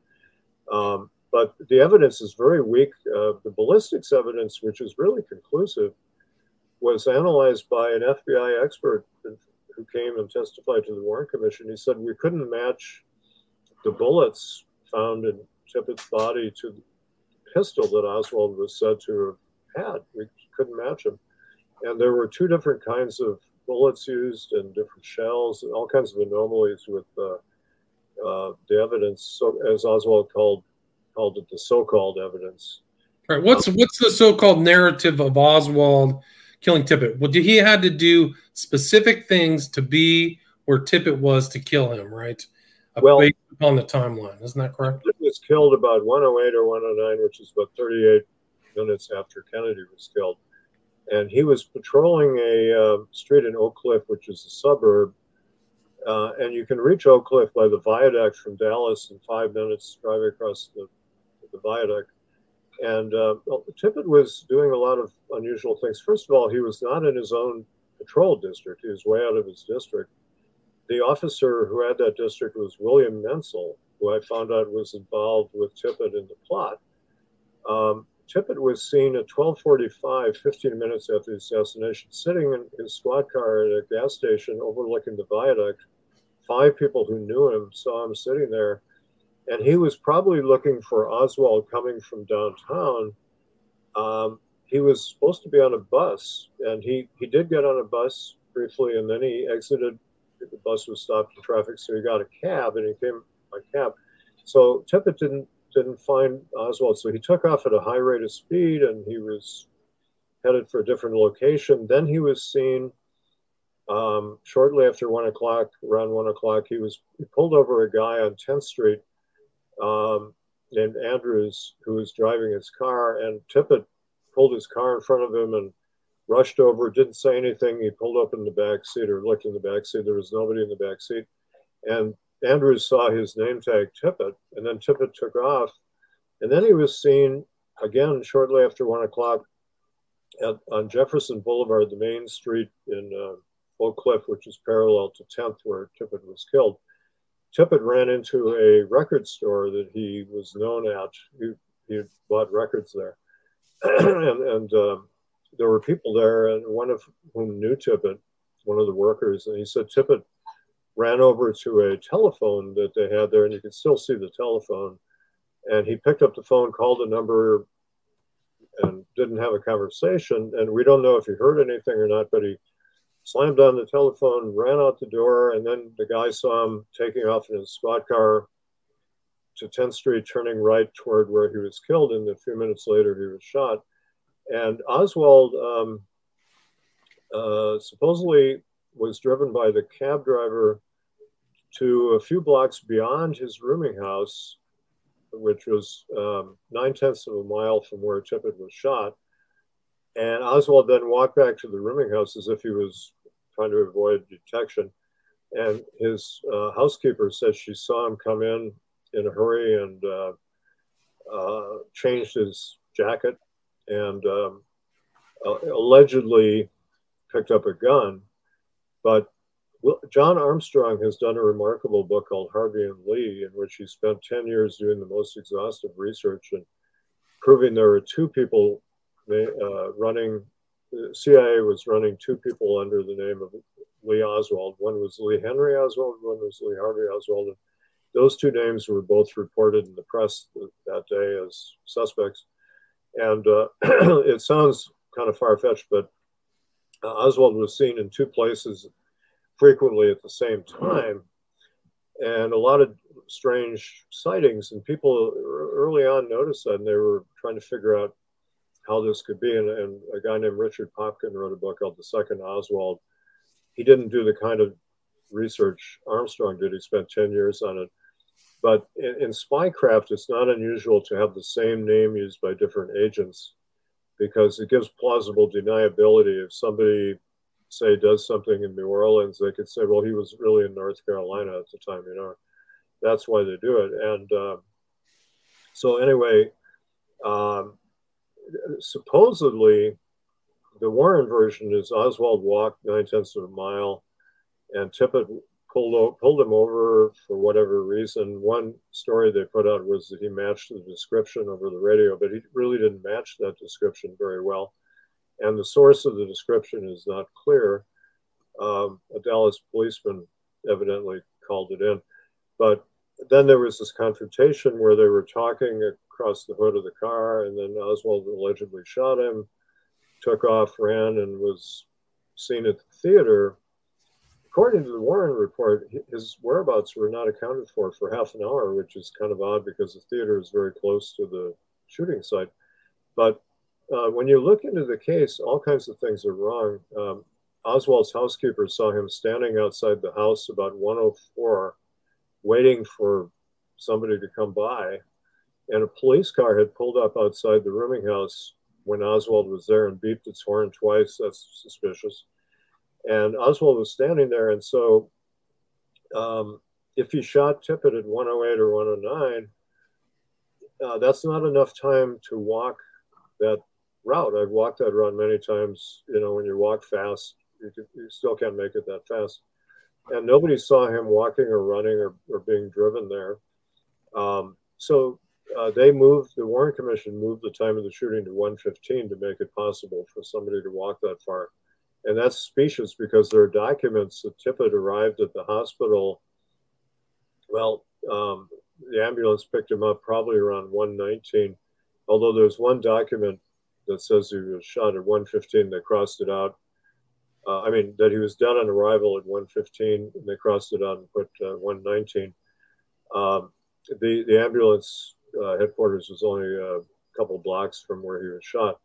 Um, but the evidence is very weak. Uh, the ballistics evidence, which is really conclusive, was analyzed by an FBI expert who came and testified to the Warren Commission. He said we couldn't match the bullets found in Tippit's body to the pistol that Oswald was said to have had. We couldn't match them. And there were two different kinds of bullets used and different shells and all kinds of anomalies with uh, uh, the evidence. So, as Oswald called called it, the so-called evidence. All right. What's um, what's the so-called narrative of Oswald killing Tippit? Well, he had to do specific things to be where Tippit was to kill him, right? Well, based upon the timeline, isn't that correct? He was killed about 108 or 109, which is about 38 minutes after Kennedy was killed. And he was patrolling a uh, street in Oak Cliff, which is a suburb, Uh, and you can reach Oak Cliff by the viaduct from Dallas in five minutes driving across the, the viaduct. And uh, Tippit was doing a lot of unusual things. First of all, he was not in his own patrol district, he was way out of his district. The officer who had that district was William Mentzel, who I found out was involved with Tippit in the plot. Um, Tippit was seen at 12:45, 15 minutes after the assassination, sitting in his squad car at a gas station overlooking the viaduct. Five people who knew him saw him sitting there, and he was probably looking for Oswald coming from downtown. Um, he was supposed to be on a bus, and he he did get on a bus briefly, and then he exited. The bus was stopped in traffic, so he got a cab, and he came by cab. So Tippit didn't didn't find Oswald, so he took off at a high rate of speed and he was headed for a different location. Then he was seen um, shortly after one o'clock, around one o'clock. He was he pulled over a guy on 10th Street um, named Andrews who was driving his car, and Tippit pulled his car in front of him and rushed over. Didn't say anything. He pulled up in the back seat or looked in the back seat. There was nobody in the back seat, and Andrews saw his name tag Tippit, and then Tippit took off. And then he was seen again shortly after one o'clock at, on Jefferson Boulevard, the main street in uh, Oak Cliff, which is parallel to 10th, where Tippit was killed. Tippit ran into a record store that he was known at. He, he bought records there. and, and um, there were people there, and one of whom knew Tippit, one of the workers, and he said Tippit ran over to a telephone that they had there, and you can still see the telephone. And he picked up the phone, called a number, and didn't have a conversation. And we don't know if he heard anything or not, but he slammed on the telephone, ran out the door, and then the guy saw him taking off in his squad car to 10th Street, turning right toward where he was killed. And a few minutes later, he was shot. And Oswald um, uh, supposedly was driven by the cab driver to a few blocks beyond his rooming house, which was um, nine tenths of a mile from where Tippit was shot. And Oswald then walked back to the rooming house as if he was trying to avoid detection. And his uh, housekeeper said she saw him come in in a hurry and uh, uh, changed his jacket and um, allegedly picked up a gun. But John Armstrong has done a remarkable book called Harvey and Lee, in which he spent 10 years doing the most exhaustive research and proving there were two people uh, running, the CIA was running two people under the name of Lee Oswald. One was Lee Henry Oswald, one was Lee Harvey Oswald. And those two names were both reported in the press that day as suspects. And uh, it sounds kind of far fetched, but uh, Oswald was seen in two places frequently at the same time, and a lot of strange sightings. And people early on noticed that, and they were trying to figure out how this could be. And, and a guy named Richard Popkin wrote a book called The Second Oswald. He didn't do the kind of research Armstrong did. He spent 10 years on it. But in, in spycraft, it's not unusual to have the same name used by different agents because it gives plausible deniability if somebody say does something in New Orleans, they could say, well, he was really in North Carolina at the time, you know. That's why they do it. And um, so, anyway, um, supposedly the Warren version is Oswald walked nine tenths of a mile and Tippit pulled, pulled him over for whatever reason. One story they put out was that he matched the description over the radio, but he really didn't match that description very well and the source of the description is not clear. Um, a Dallas policeman evidently called it in. But then there was this confrontation where they were talking across the hood of the car, and then Oswald allegedly shot him, took off, ran, and was seen at the theater. According to the Warren report, his whereabouts were not accounted for for half an hour, which is kind of odd because the theater is very close to the shooting site. But uh, when you look into the case, all kinds of things are wrong. Um, Oswald's housekeeper saw him standing outside the house about 104, waiting for somebody to come by. And a police car had pulled up outside the rooming house when Oswald was there and beeped its horn twice. That's suspicious. And Oswald was standing there. And so um, if he shot Tippit at 108 or 109, uh, that's not enough time to walk that route. I've walked that route many times. You know, when you walk fast, you, can, you still can't make it that fast. And nobody saw him walking or running or, or being driven there. Um, so uh, they moved, the Warren Commission moved the time of the shooting to 115 to make it possible for somebody to walk that far. And that's specious because there are documents that Tippit arrived at the hospital. Well, um, the ambulance picked him up probably around 119, although there's one document that says he was shot at 115. They crossed it out. Uh, I mean, that he was dead on arrival at 115, and they crossed it out and put uh, 119. Um, the, the ambulance uh, headquarters was only a couple blocks from where he was shot.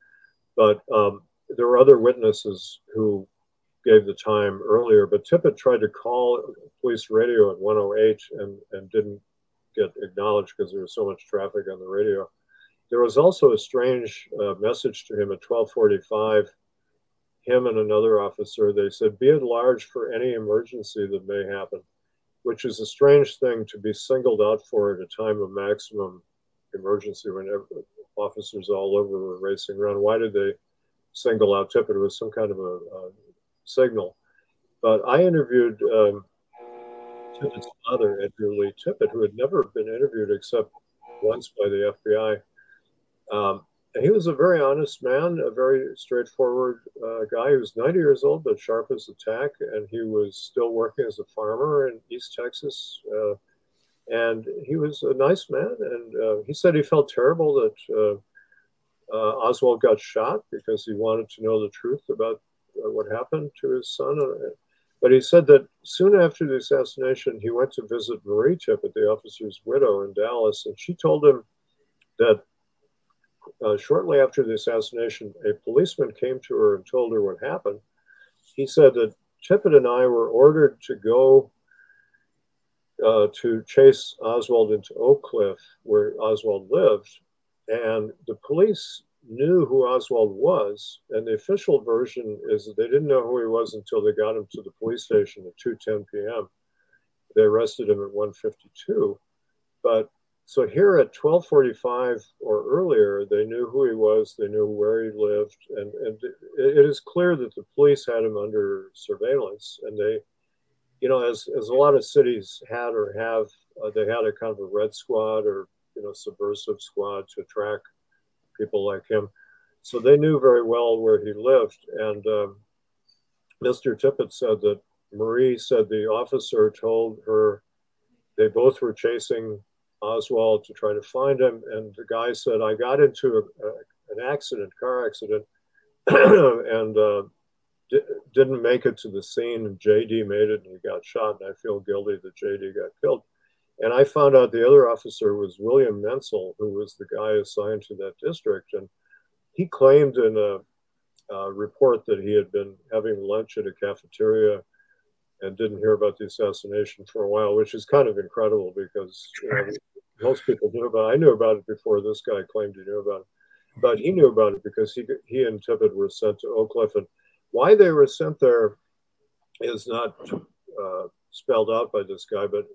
But um, there were other witnesses who gave the time earlier, but Tippit tried to call police radio at 108 and, and didn't get acknowledged because there was so much traffic on the radio. There was also a strange uh, message to him at 1245. Him and another officer, they said, be at large for any emergency that may happen, which is a strange thing to be singled out for at a time of maximum emergency when officers all over were racing around. Why did they single out Tippit? It was some kind of a, a signal. But I interviewed um, Tippit's father, Edgar Lee Tippit, who had never been interviewed except once by the FBI. Um, and he was a very honest man, a very straightforward uh, guy. He was 90 years old, but sharp as a tack, and he was still working as a farmer in East Texas. Uh, and he was a nice man. And uh, he said he felt terrible that uh, uh, Oswald got shot because he wanted to know the truth about uh, what happened to his son. But he said that soon after the assassination, he went to visit Marie Tippit, the officer's widow in Dallas, and she told him that uh, shortly after the assassination, a policeman came to her and told her what happened. He said that Tippit and I were ordered to go uh, to chase Oswald into Oak Cliff, where Oswald lived, and the police knew who Oswald was, and the official version is that they didn't know who he was until they got him to the police station at 2:10 p.m. They arrested him at 1:52, but so here at 12:45 or earlier, they knew who he was, they knew where he lived, and and it is clear that the police had him under surveillance, and they, you know, as as a lot of cities had or have, uh, they had a kind of a red squad or you know subversive squad to track people like him. So they knew very well where he lived. And um, Mr. Tippit said that Marie said the officer told her they both were chasing Oswald to try to find him. And the guy said, I got into a, a, an accident, car accident, and uh, di- didn't make it to the scene. JD made it and he got shot. And I feel guilty that JD got killed. And I found out the other officer was William Mentzel, who was the guy assigned to that district. And he claimed in a, a report that he had been having lunch at a cafeteria and didn't hear about the assassination for a while, which is kind of incredible because you know, most people knew about it. I knew about it before this guy claimed he knew about it. But he knew about it because he, he and Tippit were sent to Oak Cliff. And why they were sent there is not uh, spelled out by this guy, but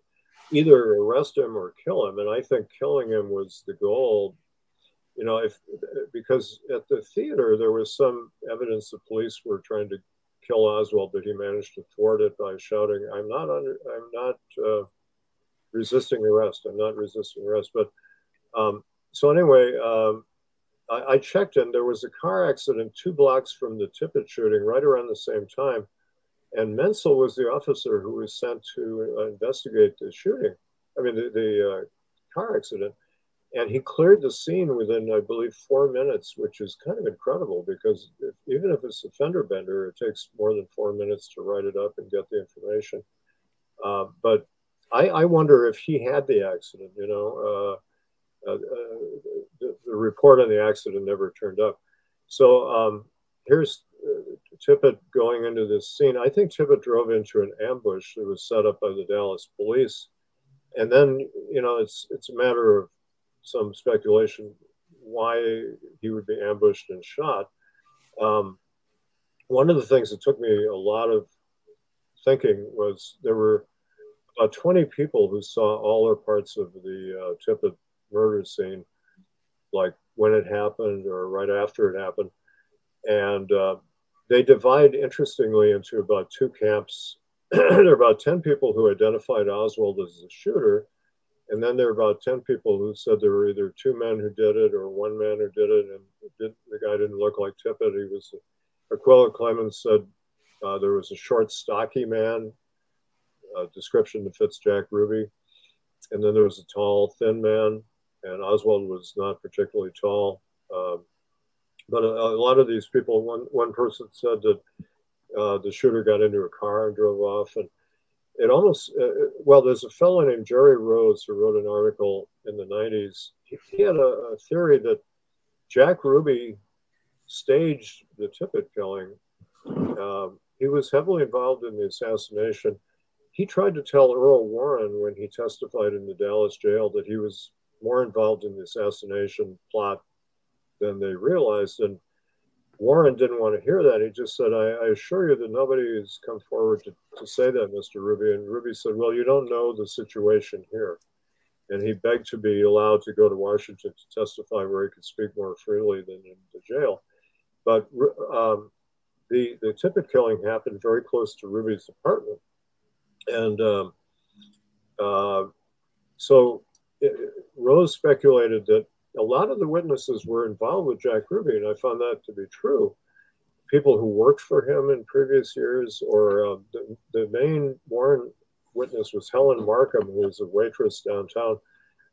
either arrest him or kill him. And I think killing him was the goal. You know, if because at the theater there was some evidence the police were trying to kill Oswald, but he managed to thwart it by shouting, "I'm not under, I'm not uh, resisting arrest. I'm not resisting arrest." But um, so anyway, um, I, I checked, and there was a car accident two blocks from the Tippit shooting, right around the same time and Mentzel was the officer who was sent to uh, investigate the shooting. I mean, the, the uh, car accident. And he cleared the scene within, I believe, four minutes, which is kind of incredible because if, even if it's a fender bender, it takes more than four minutes to write it up and get the information. Uh, but I, I, wonder if he had the accident. You know, uh, uh, uh, the, the, report on the accident never turned up. So um, here's Tippit going into this scene, I think Tippit drove into an ambush that was set up by the Dallas police. And then, you know, it's it's a matter of some speculation why he would be ambushed and shot. Um, one of the things that took me a lot of thinking was there were about 20 people who saw all or parts of the uh, Tippit murder scene, like when it happened or right after it happened. And uh, they divide, interestingly, into about two camps. there are about 10 people who identified Oswald as the shooter. And then there are about 10 people who said there were either two men who did it or one man who did it. And the guy didn't look like Tippit. He was, Acquilla Clemons said uh, there was a short, stocky man uh, description that fits Jack Ruby. And then there was a tall, thin man, and Oswald was not particularly tall. Um, but a, a, lot of these people, one, one person said that uh, the shooter got into a car and drove off. And it almost, uh, well, there's a fellow named Jerry Rose who wrote an article in the 90s. He, he had a, a theory that Jack Ruby staged the Tippit killing. Um, he was heavily involved in the assassination he tried to tell Earl Warren when he testified in the Dallas jail that he was more involved in the assassination plot than they realized. And Warren didn't want to hear that. He just said, I, I assure you that nobody has come forward to, to say that, Mr. Ruby. And Ruby said, Well, you don't know the situation here. And he begged to be allowed to go to Washington to testify where he could speak more freely than in the jail. But um, the, the Tippit killing happened very close to Ruby's apartment. And um, uh, so it, Rose speculated that a lot of the witnesses were involved with Jack Ruby, and I found that to be true. People who worked for him in previous years, or uh, the, the main Warren witness was Helen Markham, who was a waitress downtown.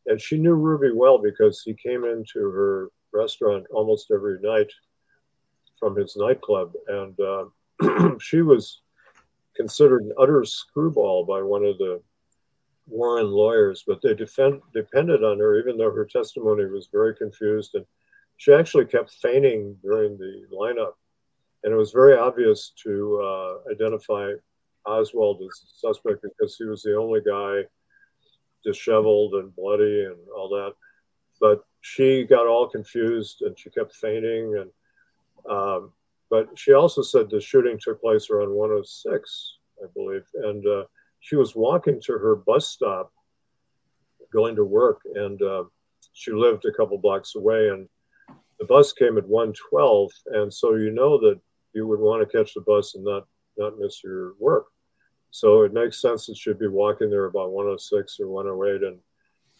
And she knew Ruby well because he came into her restaurant almost every night from his nightclub. And uh, she was considered an utter screwball by one of the Warren lawyers, but they defend, depended on her, even though her testimony was very confused. And she actually kept feigning during the lineup. And it was very obvious to uh, identify Oswald as the suspect because he was the only guy disheveled and bloody and all that. But she got all confused and she kept fainting. And um, but she also said the shooting took place around 106, I believe. And uh, she was walking to her bus stop going to work. And uh, she lived a couple blocks away. And the bus came at 112. And so you know that you would want to catch the bus and not, not miss your work. So it makes sense that she'd be walking there about 106 or 108. And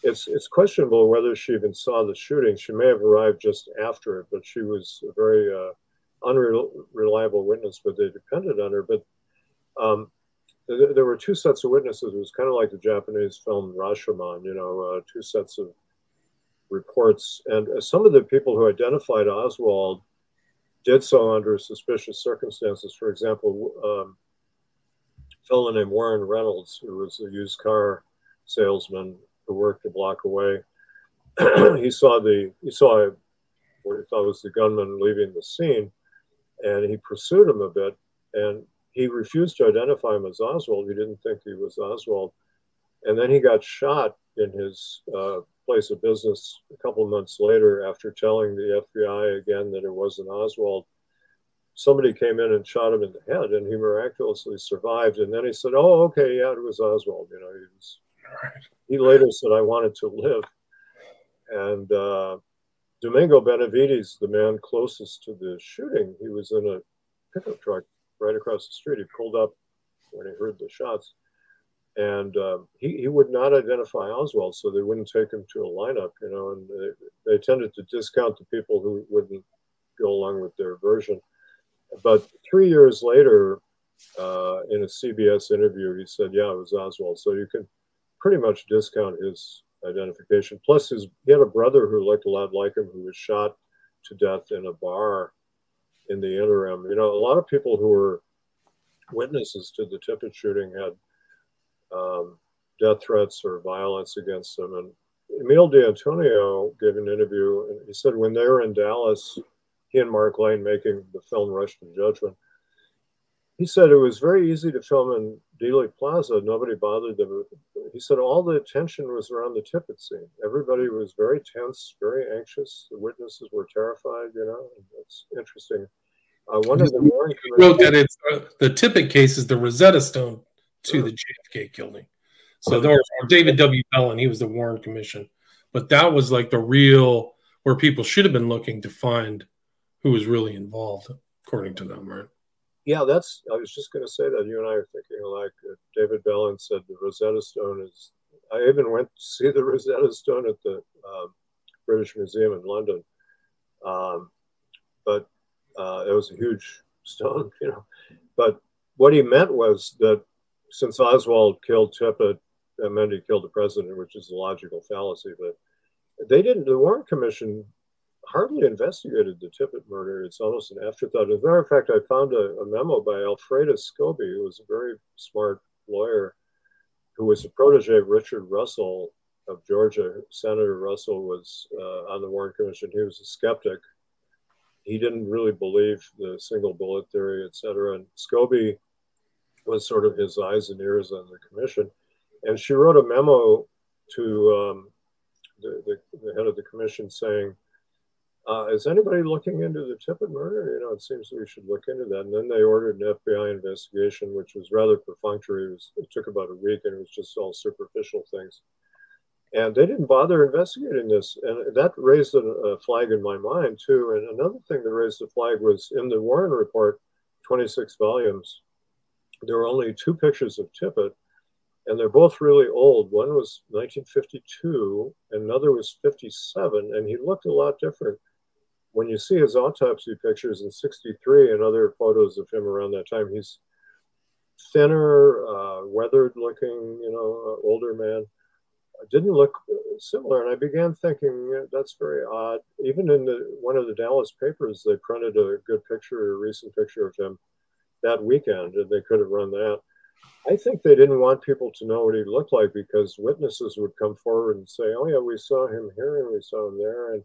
it's it's questionable whether she even saw the shooting. She may have arrived just after it, but she was a very uh, unreliable witness, but they depended on her. But um, th- there were two sets of witnesses. It was kind of like the Japanese film Rashomon, you know, uh, two sets of reports. And uh, some of the people who identified Oswald did so under suspicious circumstances. For example, um, a fellow named Warren Reynolds, who was a used car salesman who worked a block away, he saw the he saw what he thought was the gunman leaving the scene and he pursued him a bit, and he refused to identify him as Oswald. He didn't think he was Oswald, and then he got shot in his uh, place of business a couple months later after telling the FBI again that it wasn't Oswald. Somebody came in and shot him in the head, and he miraculously survived. And then he said, "Oh, okay, yeah, it was Oswald." You know, he was. He later said, "I wanted to live," and uh, Domingo Benavides, the man closest to the shooting, he was in a pickup truck right across the street. He pulled up when he heard the shots, and um, he, he would not identify Oswald, so they wouldn't take him to a lineup, you know, and they, they tended to discount the people who wouldn't go along with their version. But three years later, uh, in a CBS interview, he said, "Yeah, it was Oswald." So you can pretty much discount his identification. Plus, his he had a brother who looked a lot like him, who was shot to death in a bar in the interim. You know, a lot of people who were witnesses to the Tippit shooting had um, death threats or violence against them. And Emile de Antonio gave an interview, and he said when they were in Dallas, he and Mark Lane making the film Rush to Judgment, he said it was very easy to film in Dealey Plaza. Nobody bothered them. He said all the attention was around the Tippit scene. Everybody was very tense, very anxious. The witnesses were terrified. You know, that's interesting. Uh, one of the Warren wrote that it's uh, the Tippit case is the Rosetta Stone to the JFK killing. So there was David W. Belin, he was the Warren Commission, but that was like the real where people should have been looking to find who was really involved, according to them, right? Yeah, that's. I was just going to say that you and I are thinking alike. Uh, David Belin said the Rosetta Stone is. I even went to see the Rosetta Stone at the um, British Museum in London, um, but uh, it was a huge stone, you know. But what he meant was that since Oswald killed Tippit, that meant he killed the president, which is a logical fallacy. But they didn't. The Warren Commission hardly investigated the Tippit murder. It's almost an afterthought. As a matter of fact, I found a, a memo by Alfreda Scobey, who was a very smart lawyer, who was a protege of Richard Russell of Georgia. Senator Russell was uh, on the Warren Commission. He was a skeptic. He didn't really believe the single bullet theory, et cetera. And Scobie was sort of his eyes and ears on the commission. And she wrote a memo to um, the, the, the head of the commission saying, uh, is anybody looking into the Tippit murder? You know, it seems we should look into that. And then they ordered an FBI investigation, which was rather perfunctory. It, was, it took about a week and it was just all superficial things. And they didn't bother investigating this. And that raised a, flag in my mind, too. And another thing that raised a flag was in the Warren Report, 26 volumes, there were only two pictures of Tippit and they're both really old. One was 1952, and another was 57, and he looked a lot different when you see his autopsy pictures in 63 and other photos of him around that time, he's thinner, uh, weathered looking, you know, uh, older man. Didn't look similar. And I began thinking, that's very odd. Even in the, one of the Dallas papers, they printed a good picture, a recent picture of him that weekend, and they could have run that. I think they didn't want people to know what he looked like because witnesses would come forward and say, "Oh yeah, we saw him here and we saw him there," and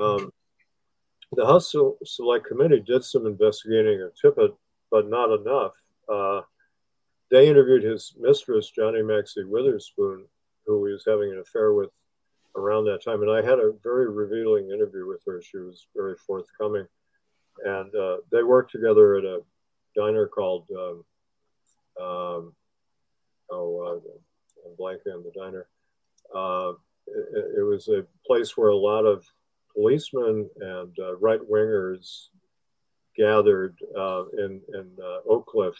um, the House Select Committee did some investigating of Tippit, but not enough. Uh, they interviewed his mistress, Johnnie Maxie Witherspoon, who he was having an affair with around that time. And I had a very revealing interview with her. She was very forthcoming. And uh, they worked together at a diner called, um, um, oh, uh, I'm blanking on the diner. Uh, it, it was a place where a lot of policemen and uh, right wingers gathered uh, in, in uh, Oak Cliff.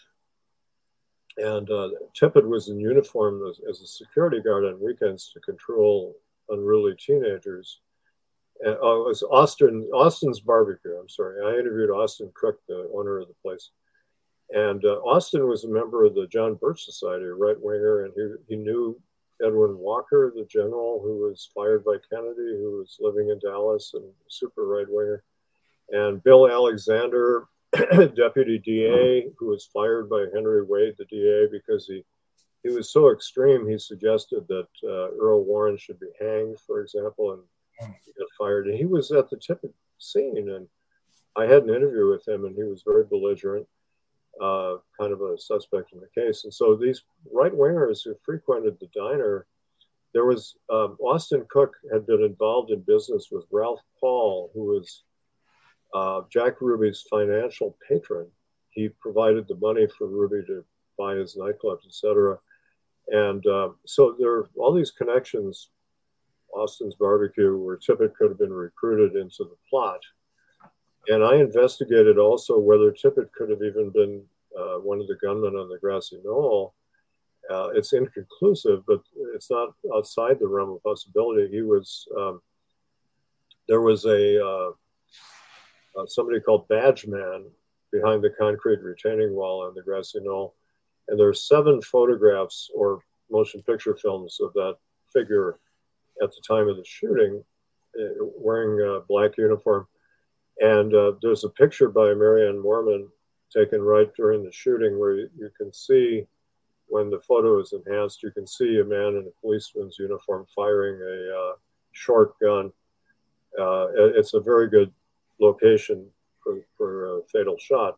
And uh, Tippit was in uniform as, as, a security guard on weekends to control unruly teenagers. And oh, it was Austin Austin's Barbecue. I'm sorry. I interviewed Austin Cook, the owner of the place. And uh, Austin was a member of the John Birch Society, a right winger, and he, he knew Edwin Walker, the general who was fired by Kennedy, who was living in Dallas and super right winger, and Bill Alexander, deputy DA, who was fired by Henry Wade, the DA, because he he was so extreme. He suggested that uh, Earl Warren should be hanged, for example, and he got fired. And he was at the tip of the scene, and I had an interview with him, and he was very belligerent uh, kind of a suspect in the case. And so these right wingers who frequented the diner, there was um, Austin Cook had been involved in business with Ralph Paul, who was uh, Jack Ruby's financial patron. He provided the money for Ruby to buy his nightclubs, etc. And uh, so there are all these connections. Austin's barbecue, where Tippit could have been recruited into the plot. And I investigated also whether Tippit could have even been uh, one of the gunmen on the grassy knoll. Uh, it's inconclusive, but it's not outside the realm of possibility. He was, um, there was a, uh, uh somebody called Badge Man behind the concrete retaining wall on the grassy knoll. And there are seven photographs or motion picture films of that figure at the time of the shooting, uh, wearing a black uniform. And uh, there's a picture by Marianne Moorman taken right during the shooting where you, you, can see when the photo is enhanced, you can see a man in a policeman's uniform firing a uh, short gun. Uh, it's a very good location for, for a fatal shot.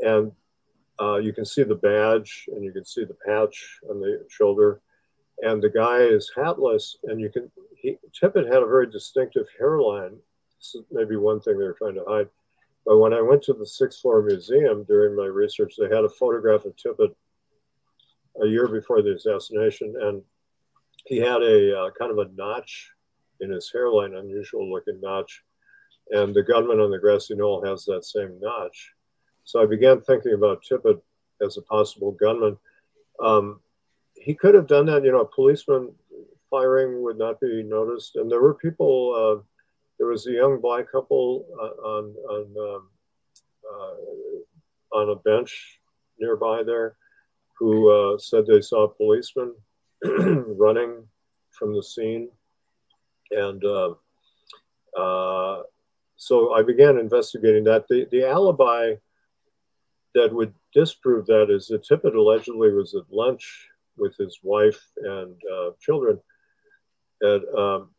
And uh, you can see the badge and you can see the patch on the shoulder. And the guy is hatless, and you can, he, Tippit had a very distinctive hairline maybe one thing they're trying to hide. But when I went to the sixth floor museum during my research, they had a photograph of Tippit a year before the assassination, and he had a uh, kind of a notch in his hairline, unusual looking notch. And the gunman on the grassy knoll has that same notch. So I began thinking about Tippit as a possible gunman. Um, he could have done that, you know, a policeman firing would not be noticed. And there were people, uh, there was a young black couple uh, on, on, um, uh, on a bench nearby there who uh, said they saw a policeman running from the scene. And uh, uh, so I began investigating that. The, the alibi that would disprove that is that Tippit allegedly was at lunch with his wife and uh, children at um,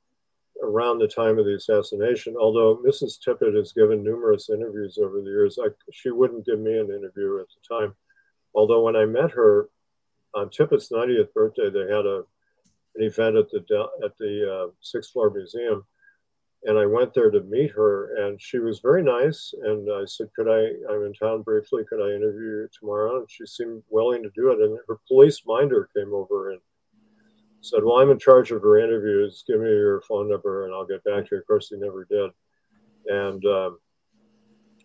around the time of the assassination. Although Mrs. Tippit has given numerous interviews over the years, I, she wouldn't give me an interview at the time. Although when I met her on Tippit's 90th birthday, they had a an event at the at the uh, sixth floor museum, and I went there to meet her, and she was very nice. And I said, "Could I? I'm in town briefly. Could I interview you tomorrow?" And she seemed willing to do it. And her police minder came over and said, "Well, I'm in charge of her interviews. Give me your phone number, and I'll get back to you." Of course, he never did. And um,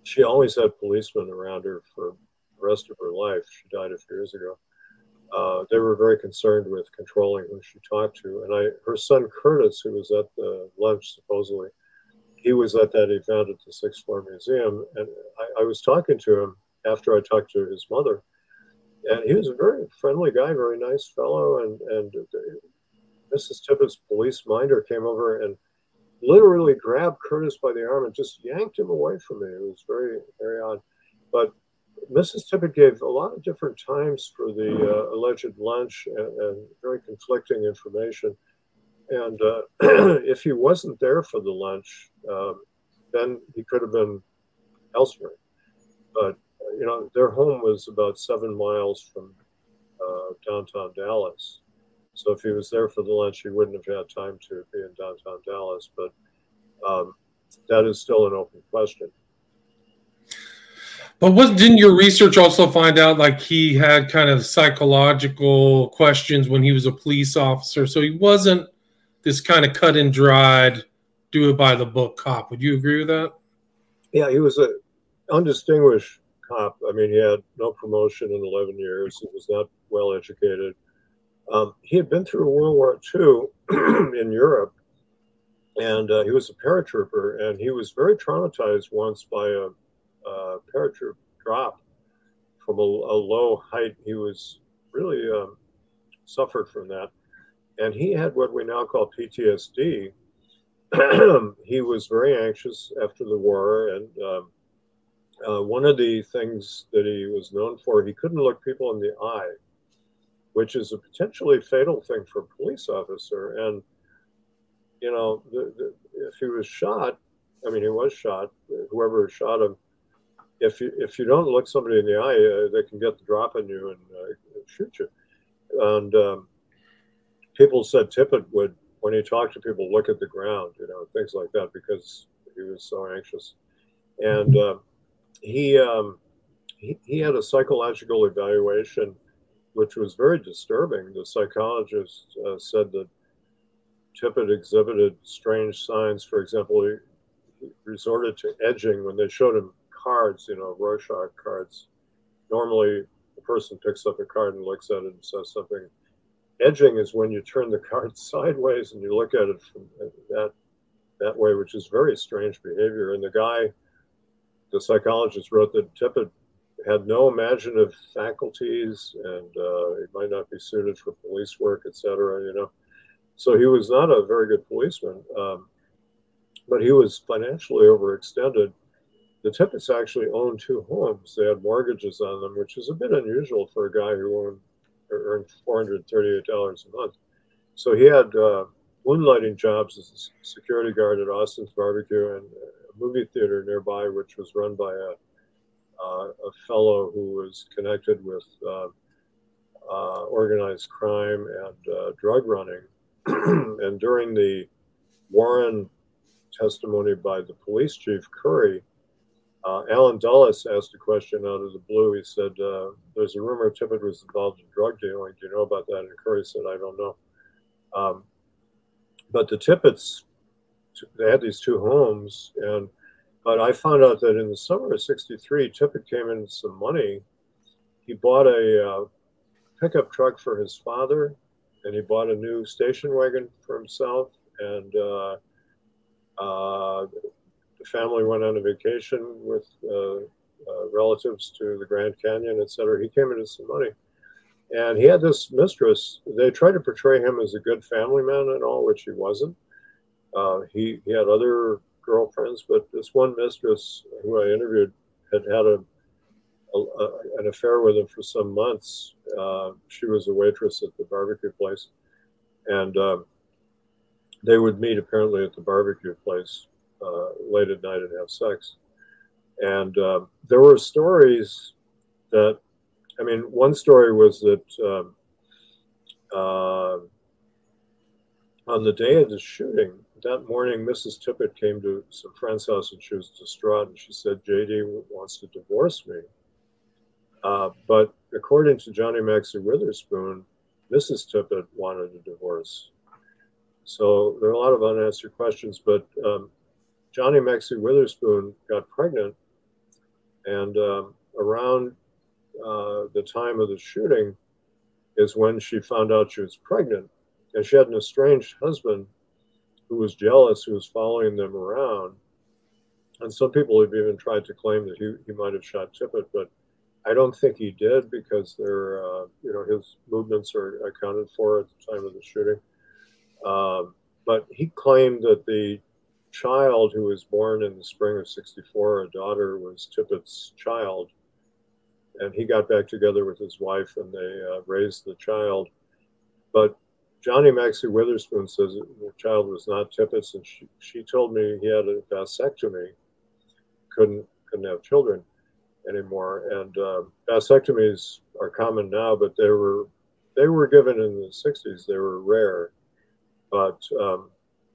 she always had policemen around her for the rest of her life. She died a few years ago uh, they were very concerned with controlling who she talked to. And I, her son Curtis, who was at the lunch supposedly, he was at that event at the Sixth Floor Museum, and I, I was talking to him after I talked to his mother, and he was a very friendly guy, very nice fellow. And and Mrs. Tippit's police minder came over and literally grabbed Curtis by the arm and just yanked him away from me. It was very very odd, but Mrs. Tippit gave a lot of different times for the uh, alleged lunch and, and, very conflicting information. And uh, if he wasn't there for the lunch, um, then he could have been elsewhere. But, you know, their home was about seven miles from uh, downtown Dallas. So if he was there for the lunch, he wouldn't have had time to be in downtown Dallas. But um, that is still an open question. But what didn't your research also find out like he had kind of psychological questions when he was a police officer? So he wasn't this kind of cut and dried, do it by the book cop. Would you agree with that? Yeah, he was a undistinguished cop. I mean, he had no promotion in 11 years. He was not well educated. Um, he had been through World War II in Europe, and uh, he was a paratrooper, and he was very traumatized once by a uh, paratroop drop from a, a, low height. He was really um, suffered from that. And he had what we now call PTSD. he was very anxious after the war. And um, uh, one of the things that he was known for, he couldn't look people in the eye, which is a potentially fatal thing for a police officer. And, you know, the, the, if he was shot, I mean, he was shot, whoever shot him, if you if you don't look somebody in the eye, uh, they can get the drop on you and uh, shoot you. And um, people said Tippit would, when he talked to people, look at the ground, you know, things like that, because he was so anxious. And uh, he, um, he he had a psychological evaluation, which was very disturbing. The psychologist uh, said that Tippit exhibited strange signs. For example, he, resorted to edging when they showed him cards, you know, Rorschach cards. Normally, the person picks up a card and looks at it and says something. Edging is when you turn the card sideways and you look at it from that that way, which is very strange behavior. And the guy, the psychologist, wrote that Tippit had no imaginative faculties and uh, he might not be suited for police work, etc. You know, so he was not a very good policeman. Um, but he was financially overextended the Tippits actually owned two homes. They had mortgages on them, which is a bit unusual for a guy who owned earned $438 a month. So he had uh, moonlighting jobs as a security guard at Austin's Barbecue and movie theater nearby, which was run by a, uh, a fellow who was connected with uh, uh organized crime and uh, drug running. and during the Warren testimony by the police chief, Curry, uh, Allen Dulles asked a question out of the blue. He said, uh, "There's a rumor Tippit was involved in drug dealing. Do you know about that?" And Curry said, "I don't know." Um, but the Tippits, they had these two homes, and but I found out that in the summer of '63, Tippit came in some money. He bought a uh, pickup truck for his father, and he bought a new station wagon for himself, and uh, uh, the family went on a vacation with uh, uh, relatives to the Grand Canyon, et cetera. He came into some money. And he had this mistress. They tried to portray him as a good family man and all, which he wasn't. Uh, he, he had other girlfriends, but this one mistress who I interviewed had had a, a, a an affair with him for some months. Uh, she was a waitress at the barbecue place. And um, they would meet apparently at the barbecue place uh, late at night and have sex. And uh, there were stories that, I mean, one story was that um, uh, on the day of the shooting, that morning, Mrs. Tippit came to some friend's house and she was distraught and she said, JD wants to divorce me. Uh, but according to Johnnie Maxie Witherspoon, Mrs. Tippit wanted a divorce. So there are a lot of unanswered questions, but um, Johnnie Maxie Witherspoon got pregnant, and um, around uh, the time of the shooting is when she found out she was pregnant, and she had an estranged husband who was jealous, who was following them around. And some people have even tried to claim that he, he might have shot Tippit, but I don't think he did because they're, uh, you know, his movements are accounted for at the time of the shooting. Um, but he claimed that the child who was born in the spring of 64, a daughter, was Tippit's child. And he got back together with his wife and they uh, raised the child. But Johnnie Maxie Witherspoon says the child was not Tippit's, and she, she told me he had a vasectomy, couldn't couldn't have children anymore. And uh, vasectomies are common now, but they were they were given in the 60s. They were rare, but um,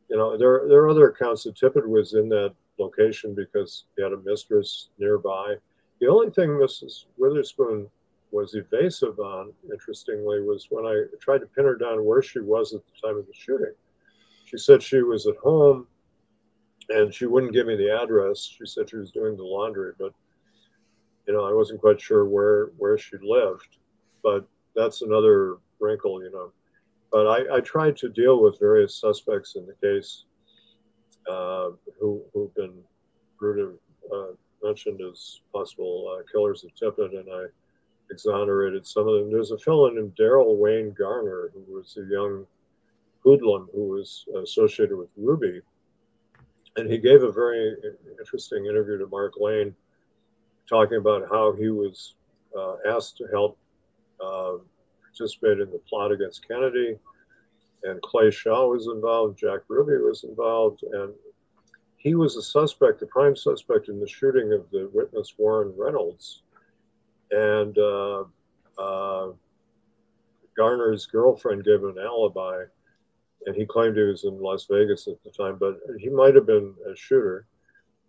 you know, there there are other accounts that Tippit was in that location because he had a mistress nearby. The only thing Mrs. Witherspoon was evasive on, interestingly, was when I tried to pin her down where she was at the time of the shooting. She said she was at home and she wouldn't give me the address. She said she was doing the laundry, but you know, I wasn't quite sure where where she lived. But that's another wrinkle, you know. But I, I tried to deal with various suspects in the case uh, who, who've been Bruder, uh, mentioned as possible uh, killers of Tippit, and I exonerated some of them. There's a fellow named Darrell Wayne Garner, who was a young hoodlum who was associated with Ruby. And he gave a very interesting interview to Mark Lane talking about how he was uh, asked to help uh, participate in the plot against Kennedy. And Clay Shaw was involved, Jack Ruby was involved, and he was a suspect, the prime suspect in the shooting of the witness Warren Reynolds. And uh, uh, Garner's girlfriend gave an alibi, and he claimed he was in Las Vegas at the time, but he might have been a shooter.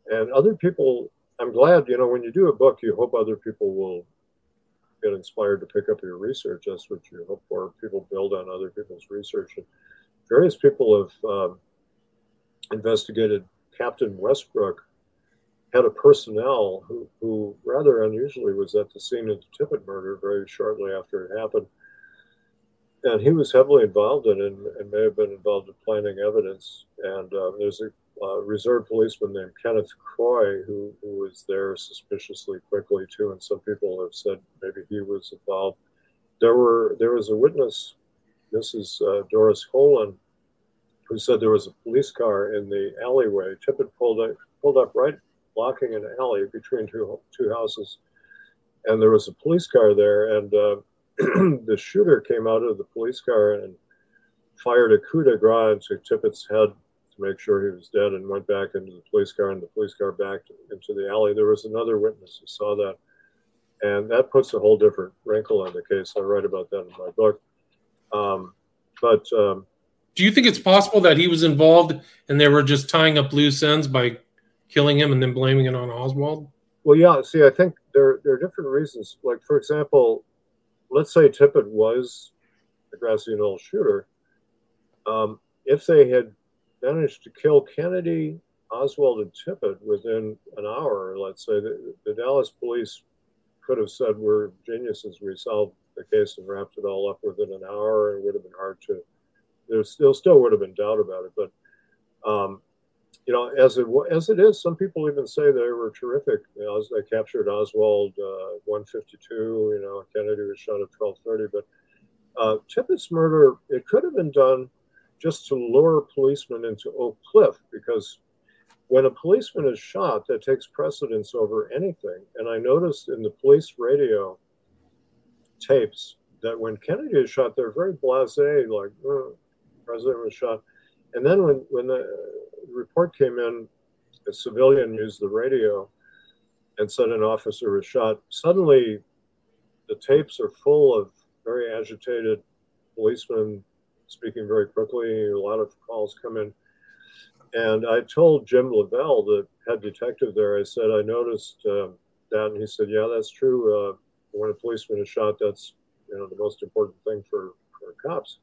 And other people, I'm glad, you know, when you do a book, you hope other people will get inspired to pick up your research. That's what you hope for. People build on other people's research. And various people have um, investigated Captain Westbrook had a personnel who, who rather unusually was at the scene of the Tippit murder very shortly after it happened. And he was heavily involved in it and, and may have been involved in planting evidence. And uh, there's a uh, reserve policeman named Kenneth Croy, who, who was there suspiciously quickly too, and some people have said maybe he was involved. There were there was a witness, Mrs. Uh, Doris Holan, who said there was a police car in the alleyway. Tippit pulled up, pulled up right blocking an alley between two two houses, and there was a police car there, and uh, the shooter came out of the police car and fired a coup de grace into Tippit's head to make sure he was dead and went back into the police car and the police car backed into the alley. There was another witness who saw that. And that puts a whole different wrinkle on the case. I write about that in my book. Um, but um, do you think it's possible that he was involved and they were just tying up loose ends by killing him and then blaming it on Oswald? Well, yeah. See, I think there there are different reasons. Like, for example, let's say Tippit was the grassy knoll shooter. Um, if they had managed to kill Kennedy, Oswald, and Tippit within an hour, let's say, the, the Dallas police could have said we're geniuses. We solved the case and wrapped it all up within an hour. It would have been hard to. There still still would have been doubt about it, but um, you know, as it as it is, some people even say they were terrific. You know, they captured Oswald uh, 152. You know, Kennedy was shot at 12:30. But uh, Tippit's murder, it could have been done just to lure policemen into Oak Cliff because when a policeman is shot, that takes precedence over anything. And I noticed in the police radio tapes that when Kennedy is shot, they're very blasé, like, oh, president was shot. And then when, when the report came in, a civilian used the radio and said an officer was shot. Suddenly, the tapes are full of very agitated policemen speaking very quickly. A lot of calls come in. And I told Jim Leavelle, the head detective there, I said, I noticed uh, that. And he said, Yeah, that's true. Uh, when a policeman is shot, that's you know the most important thing for, for cops.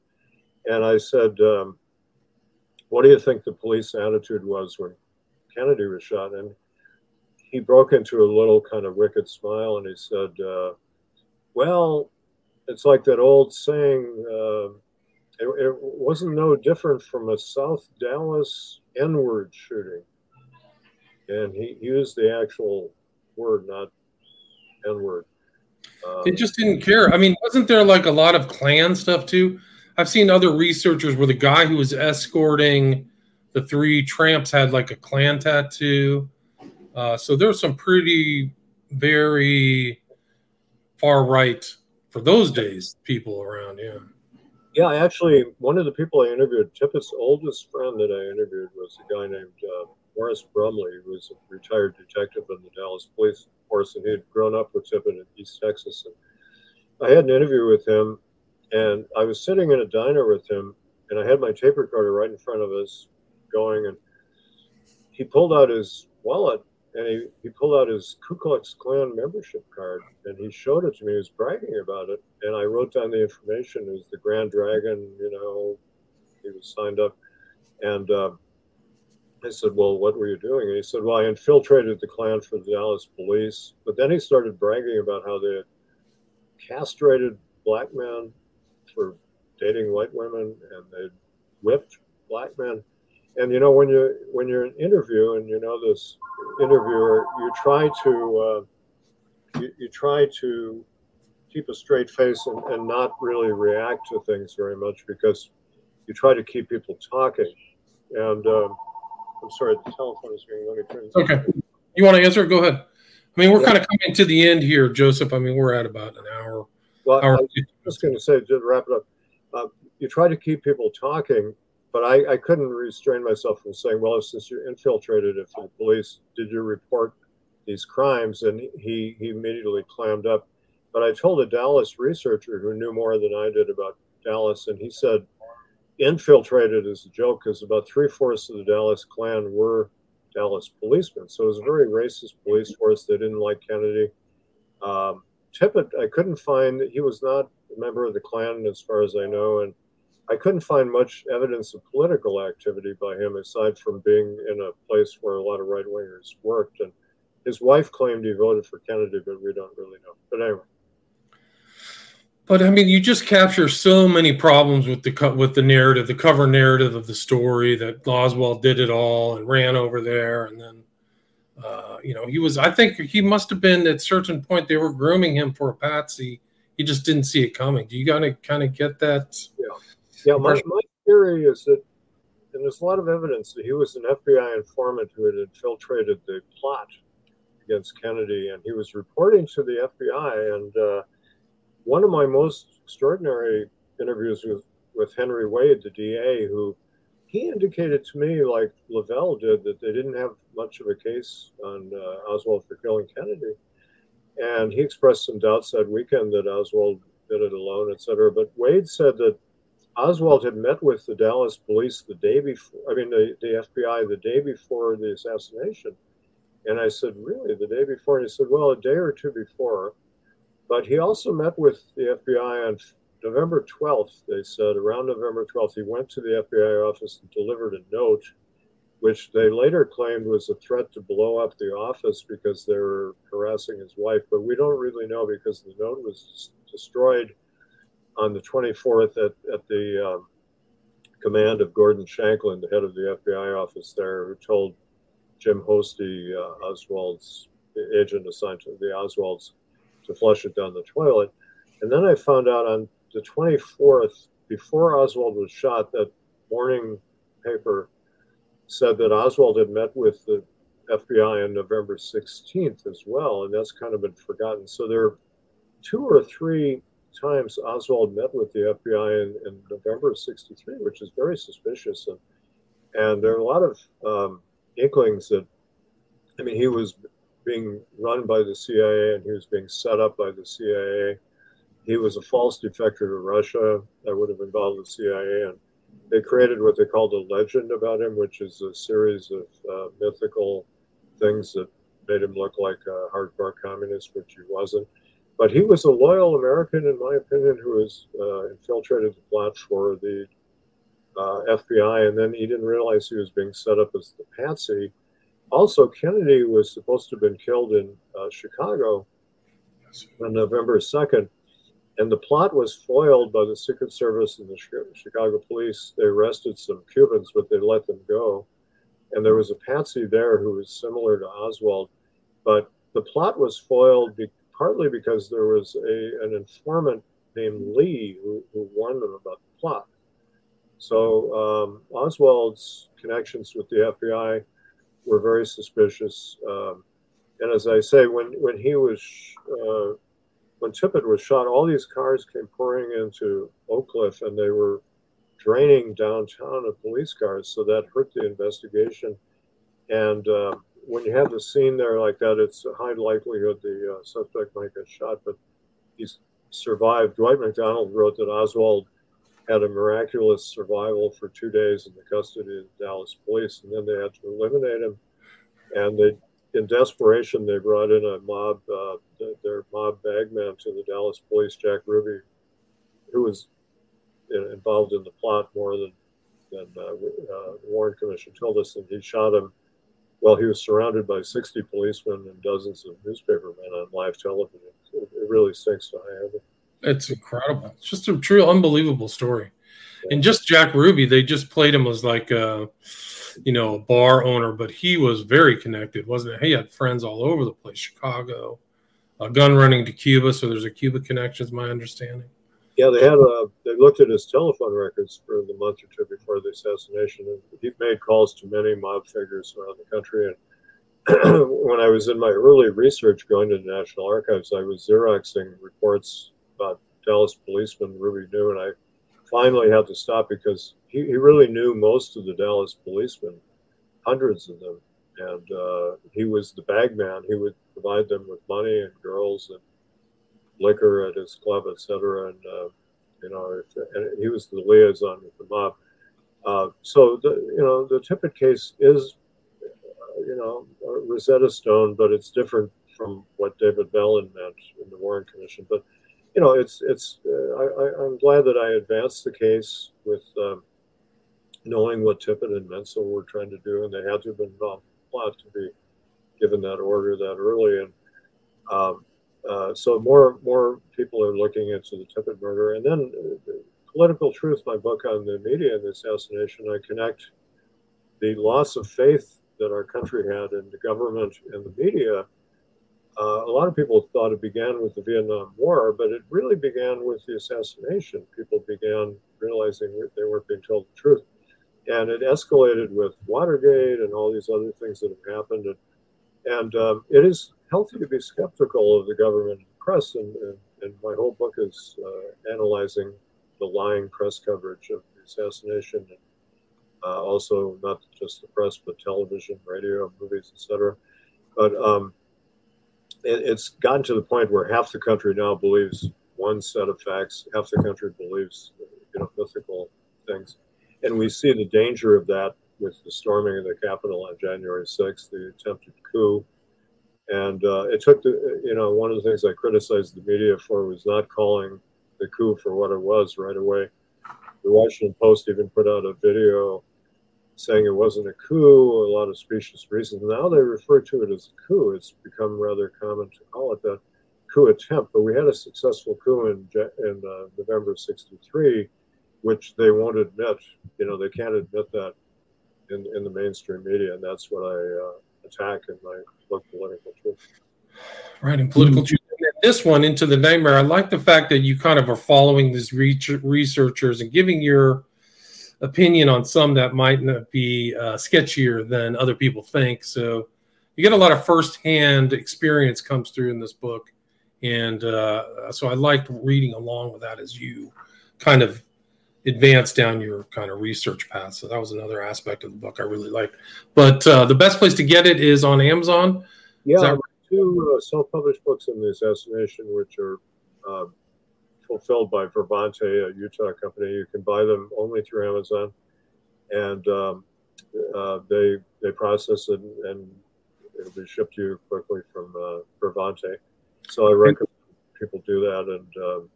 And I said, um, what do you think the police attitude was when Kennedy was shot? And he broke into a little kind of wicked smile and he said, uh, Well, it's like that old saying, uh, it, it, wasn't no different from a South Dallas N word shooting. And he used the actual word, not N word. Um, they just didn't care. I mean, wasn't there like a lot of Klan stuff too? I've seen other researchers where the guy who was escorting the three tramps had like a Klan tattoo. Uh, so there's some pretty, very far right for those days people around. Yeah. Yeah, actually, one of the people I interviewed, Tippit's oldest friend that I interviewed was a guy named uh, Morris Brumley, who was a retired detective in the Dallas Police Force, and he had grown up with Tippit in East Texas. And I had an interview with him, and I was sitting in a diner with him, and I had my tape recorder right in front of us going, and he pulled out his wallet and he, he pulled out his Ku Klux Klan membership card and he showed it to me. He was bragging about it. And I wrote down the information. It was the Grand Dragon, you know, he was signed up. And uh, I said, Well, what were you doing? And he said, Well, I infiltrated the Klan for the Dallas police. But then he started bragging about how they had castrated black men for dating white women and they whipped black men. And you know when you when you're in interview and you know this interviewer, you try to uh, you, you try to keep a straight face and, and not really react to things very much because you try to keep people talking. And um, I'm sorry, the telephone is ringing. Let me turn. Okay, you want to answer? Go ahead. I mean, we're yeah. kind of coming to the end here, Joseph. I mean, we're at about an hour. Well, hour. I was just going to say, to wrap it up, uh, you try to keep people talking, but I, I couldn't restrain myself from saying, well, since you're infiltrated it for the police, did you report these crimes? And he, he immediately clammed up. But I told a Dallas researcher who knew more than I did about Dallas, and he said, infiltrated is a joke because about three fourths of the Dallas Klan were Dallas policemen. So it was a very racist police force. They didn't like Kennedy. Um, Tippit, I couldn't find, that he was not a member of the Klan as far as I know. And I couldn't find much evidence of political activity by him aside from being in a place where a lot of right wingers worked. And his wife claimed he voted for Kennedy, but we don't really know. But anyway. But I mean, you just capture so many problems with the with the narrative, the cover narrative of the story that Oswald did it all and ran over there, and then uh, you know he was. I think he must have been at certain point they were grooming him for a patsy. He just didn't see it coming. Do you gotta kind of get that? Yeah. Yeah, my, my theory is that, and there's a lot of evidence that he was an FBI informant who had infiltrated the plot against Kennedy, and he was reporting to the FBI. And uh, one of my most extraordinary interviews with, with Henry Wade, the DA, who he indicated to me, like Leavelle did, that they didn't have much of a case on uh, Oswald for killing Kennedy. And he expressed some doubts that weekend that Oswald did it alone, et cetera. But Wade said that Oswald had met with the Dallas police the day before, I mean, the, the FBI the day before the assassination. And I said, Really, the day before? And he said, Well, a day or two before. But he also met with the FBI on November 12th, they said, around November 12th, he went to the FBI office and delivered a note, which they later claimed was a threat to blow up the office because they were harassing his wife. But we don't really know because the note was destroyed on the 24th at, at the um, command of Gordon Shanklin, the head of the FBI office there, who told Jim Hosty, uh, Oswald's agent assigned to the Oswalds, to flush it down the toilet. And then I found out on the 24th, before Oswald was shot, that morning paper said that Oswald had met with the FBI on November 16th as well, and that's kind of been forgotten. So there are two or three times Oswald met with the FBI in, in November of 63, which is very suspicious. And, and there are a lot of um, inklings that, I mean, he was being run by the CIA and he was being set up by the CIA he was a false defector to Russia that would have involved the CIA. And they created what they called a legend about him, which is a series of uh, mythical things that made him look like a hardcore communist, which he wasn't. But he was a loyal American, in my opinion, who has uh, infiltrated the plot for the uh, FBI, and then he didn't realize he was being set up as the patsy. Also, Kennedy was supposed to have been killed in uh, Chicago on November 2nd and the plot was foiled by the Secret Service and the Chicago police. They arrested some Cubans, but they let them go. And there was a patsy there who was similar to Oswald. But the plot was foiled be- partly because there was a, an informant named Lee who, who warned them about the plot. So um, Oswald's connections with the FBI were very suspicious. Um, and as I say, when, when he was uh, when Tippit was shot, all these cars came pouring into Oak Cliff and they were draining downtown of police cars. So that hurt the investigation. And uh, when you have the scene there like that, it's a high likelihood the uh, suspect might get shot, but he's survived. Dwight Macdonald wrote that Oswald had a miraculous survival for two days in the custody of the Dallas police, and then they had to eliminate him. And they in desperation, they brought in a mob, uh, their mob bagman to the Dallas police, Jack Ruby, who was involved in the plot more than, than uh, uh, the Warren Commission told us, and he shot him while he was surrounded by 60 policemen and dozens of newspapermen on live television. It, it really sinks to high heaven. It's incredible. It's just a true, unbelievable story. Yeah. And just Jack Ruby, they just played him as like, uh, you know, a bar owner, but he was very connected, wasn't it? He had friends all over the place, Chicago, a gun running to Cuba. So there's a Cuba connection, is my understanding. Yeah, they had a, they looked at his telephone records for the month or two before the assassination, and he made calls to many mob figures around the country. And when I was in my early research going to the National Archives, I was xeroxing reports about Dallas policeman Ruby knew, and I finally had to stop because he, he really knew most of the Dallas policemen, hundreds of them. And uh, he was the bag man. He would provide them with money and girls and liquor at his club, etc. And, uh, you know, if, and he was the liaison with the mob. Uh, so, the, you know, the Tippit case is, uh, you know, Rosetta Stone, but it's different from what David Belin meant in the Warren Commission. But you know, it's it's. Uh, I, am glad that I advanced the case with um, knowing what Tippit and Mentzel were trying to do, and they had to have been involved a to be given that order that early. And um, uh, so more more people are looking into the Tippit murder, and then uh, Political Truth, my book on the media and the assassination, I connect the loss of faith that our country had in the government and the media uh, a lot of people thought it began with the Vietnam War, but it really began with the assassination. People began realizing they weren't being told the truth. And it escalated with Watergate and all these other things that have happened. And, and um, it is healthy to be skeptical of the government and press. And, and, and my whole book is uh, analyzing the lying press coverage of the assassination. And, uh, also, not just the press, but television, radio, movies, etc. But um, it's gotten to the point where half the country now believes one set of facts, half the country believes you know mythical things, and we see the danger of that with the storming of the Capitol on January 6th, the attempted coup. And uh, it took the, you know, one of the things I criticized the media for was not calling the coup for what it was right away. The Washington Post even put out a video saying it wasn't a coup, a lot of specious reasons. Now they refer to it as a coup. It's become rather common to call it that coup attempt. But we had a successful coup in, in uh, November 63, which they won't admit. You know, they can't admit that in, in the mainstream media. And that's what I uh, attack in my book, Political Truth. Right, in Political Truth. This one, Into the Nightmare, I like the fact that you kind of are following these researchers and giving your opinion on some that might not be uh, sketchier than other people think. So you get a lot of firsthand experience comes through in this book. And uh, so I liked reading along with that as you kind of advance down your kind of research path. So that was another aspect of the book I really liked. But uh, the best place to get it is on Amazon. Yeah, two uh, self-published books in the assassination, which are uh, fulfilled by Vervante, a Utah company. You can buy them only through Amazon, and um, uh, they they process it and it'll be shipped to you quickly from uh, Vervante. So I recommend people do that, and um,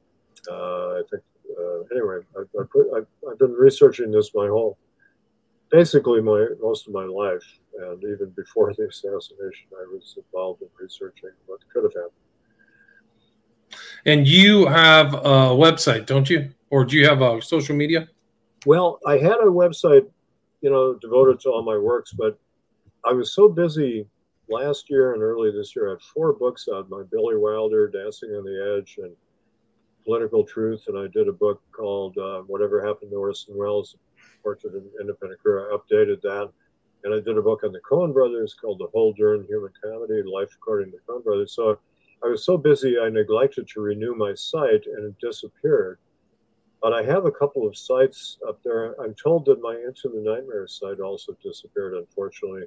uh, I think uh, anyway, I, I put, I've, I've, been researching this my whole, basically my most of my life, and even before the assassination, I was involved in researching what could have happened. And you have a website, don't you? Or do you have a social media? Well, I had a website, you know, devoted to all my works, but I was so busy last year and early this year. I had four books out: my Billy Wilder, Dancing on the Edge, and political truth, and I did a book called uh, "Whatever Happened to Orson Welles: Portrait of an Independent Career." I updated that, and I did a book on the Coen Brothers called "The Whole Darn Human Comedy: Life According to the Coen Brothers." So I was so busy, I neglected to renew my site, and it disappeared. But I have a couple of sites up there. I'm told that my Into the Nightmare site also disappeared, unfortunately.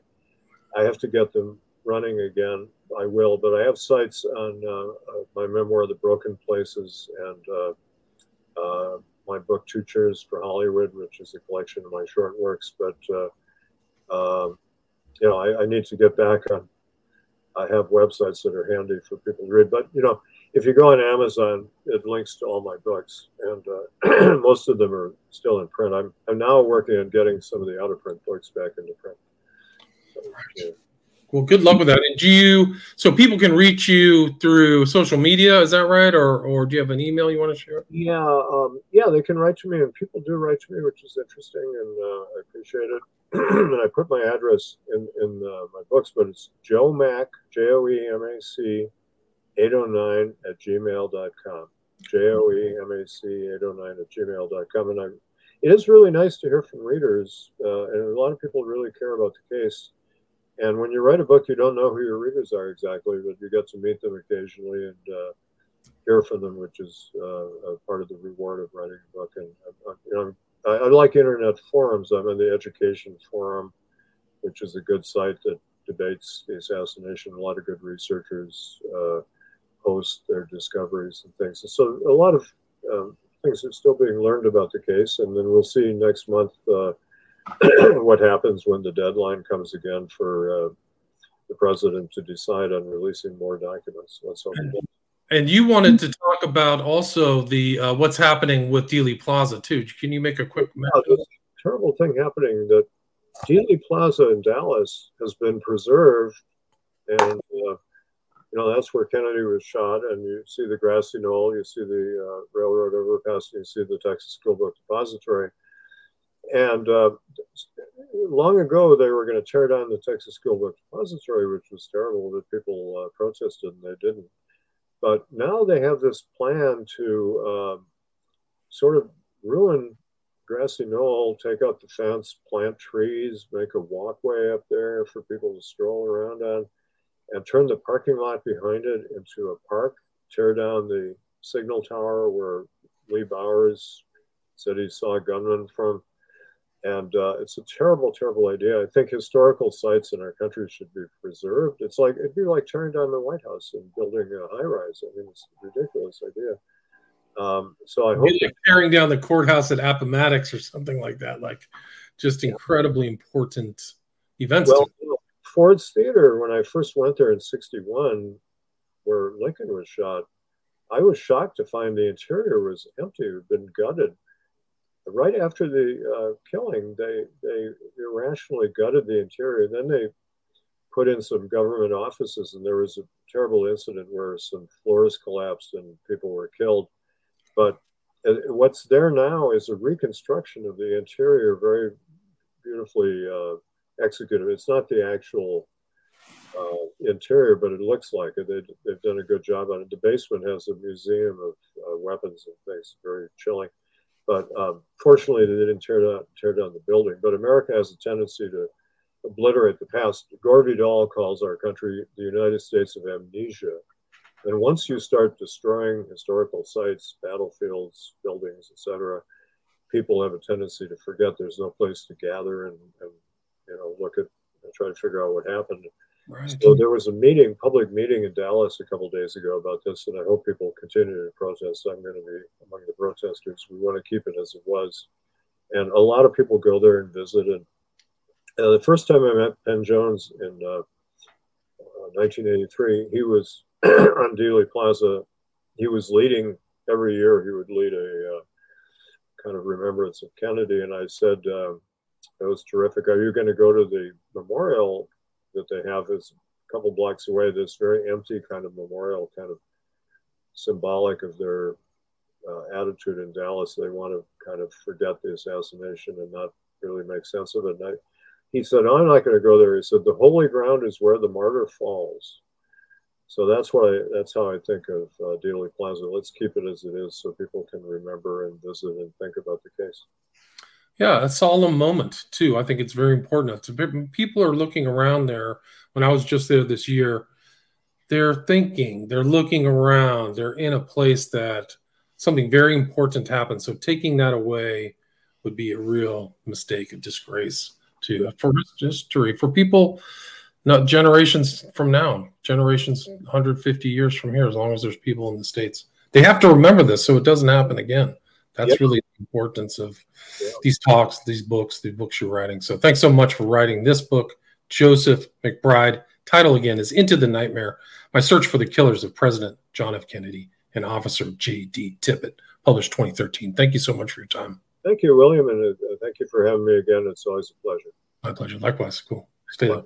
I have to get them running again, I will. But I have sites on uh, uh, my memoir, The Broken Places, and uh, uh, my book, Two Cheers for Hollywood, which is a collection of my short works. But, uh, um, you know, I, I, need to get back on. I have websites that are handy for people to read. But, you know, if you go on Amazon, it links to all my books, and uh, most of them are still in print. I'm, I'm now working on getting some of the out of print books back into print. So, yeah. Well, good luck with that. And do you so people can reach you through social media? Is that right, or or do you have an email you want to share? Yeah, um, yeah, they can write to me, and people do write to me, which is interesting, and uh, I appreciate it. and I put my address in in uh, my books, but it's Joe Mac J O E M A C eight oh nine at gmail.com. J O E M A C eight oh nine at gmail.com, and I. It is really nice to hear from readers, uh, and a lot of people really care about the case and when you write a book, you don't know who your readers are exactly, but you get to meet them occasionally and uh, hear from them, which is uh, part of the reward of writing a book. And uh, you know, I, I, like internet forums. I'm in the Education Forum, which is a good site that debates the assassination. A lot of good researchers uh, post their discoveries and things. And so a lot of um, things are still being learned about the case. And then we'll see next month uh, what happens when the deadline comes again for uh, the president to decide on releasing more documents. Let's hope. And you wanted to talk about also the uh, what's happening with Dealey Plaza too. Can you make a quick? Yeah, terrible thing happening that Dealey Plaza in Dallas has been preserved, and uh, you know that's where Kennedy was shot. And you see the grassy knoll, you see the uh, railroad overpass, you see the Texas School Book Depository and uh, long ago, they were going to tear down the Texas School Book Depository, which was terrible that people uh, protested and they didn't. But now they have this plan to uh, sort of ruin Grassy Knoll, take out the fence, plant trees, make a walkway up there for people to stroll around on, and turn the parking lot behind it into a park, tear down the signal tower where Lee Bowers said he saw a gunman from and uh, it's a terrible, terrible idea. I think historical sites in our country should be preserved. It's like it'd be like tearing down the White House and building a high rise. I mean, it's a ridiculous idea. Um, so I hope like tearing down the courthouse at Appomattox or something like that. Like just incredibly important events. Well, you know, Ford's Theater, when I first went there in 61, where Lincoln was shot, I was shocked to find the interior was empty, it had been gutted. Right after the uh, killing, they, they irrationally gutted the interior. Then they put in some government offices, and there was a terrible incident where some floors collapsed and people were killed. But uh, what's there now is a reconstruction of the interior, very beautifully uh, executed. It's not the actual uh, interior, but it looks like it. They, have done a good job on it. The basement has a museum of uh, weapons and things, very chilling. But um, fortunately, they didn't tear down, tear down the building. But America has a tendency to obliterate the past. Gore Vidal calls our country the United States of amnesia. And once you start destroying historical sites, battlefields, buildings, etc., people have a tendency to forget there's no place to gather and, and you know look at and try to figure out what happened. Right. So there was a meeting, public meeting in Dallas a couple days ago about this, and I hope people continue to protest. I'm going to be among the protesters. We want to keep it as it was, and a lot of people go there and visit. And uh, the first time I met Penn Jones in uh, 1983, uh, he was on Dealey Plaza. He was leading every year. He would lead a uh, kind of remembrance of Kennedy, and I said. Uh, that was terrific. Are you going to go to the memorial that they have? is a couple blocks away. This very empty kind of memorial, kind of symbolic of their uh, attitude in Dallas. They want to kind of forget the assassination and not really make sense of it. And I, he said, I'm not going to go there. He said, the holy ground is where the martyr falls. So that's why that's how I think of uh, Dealey Plaza. Let's keep it as it is so people can remember and visit and think about the case. Yeah, a solemn moment too. I think it's very important. People are looking around there. When I was just there this year, they're thinking, they're looking around, they're in a place that something very important happened. So taking that away would be a real mistake, a disgrace to for history for people, not generations from now, generations 150 years from here. As long as there's people in the states, they have to remember this so it doesn't happen again. That's yep. really importance of yep. these talks, these books, the books you're writing. So thanks so much for writing this book, Joseph McBride. Title again is Into the Nightmare My Search for the Killers of President John F. Kennedy and Officer J.D. Tippit, published 2013. Thank you so much for your time. Thank you, William, and uh, thank you for having me again. It's always a pleasure. My pleasure. Likewise. Cool. Stay there.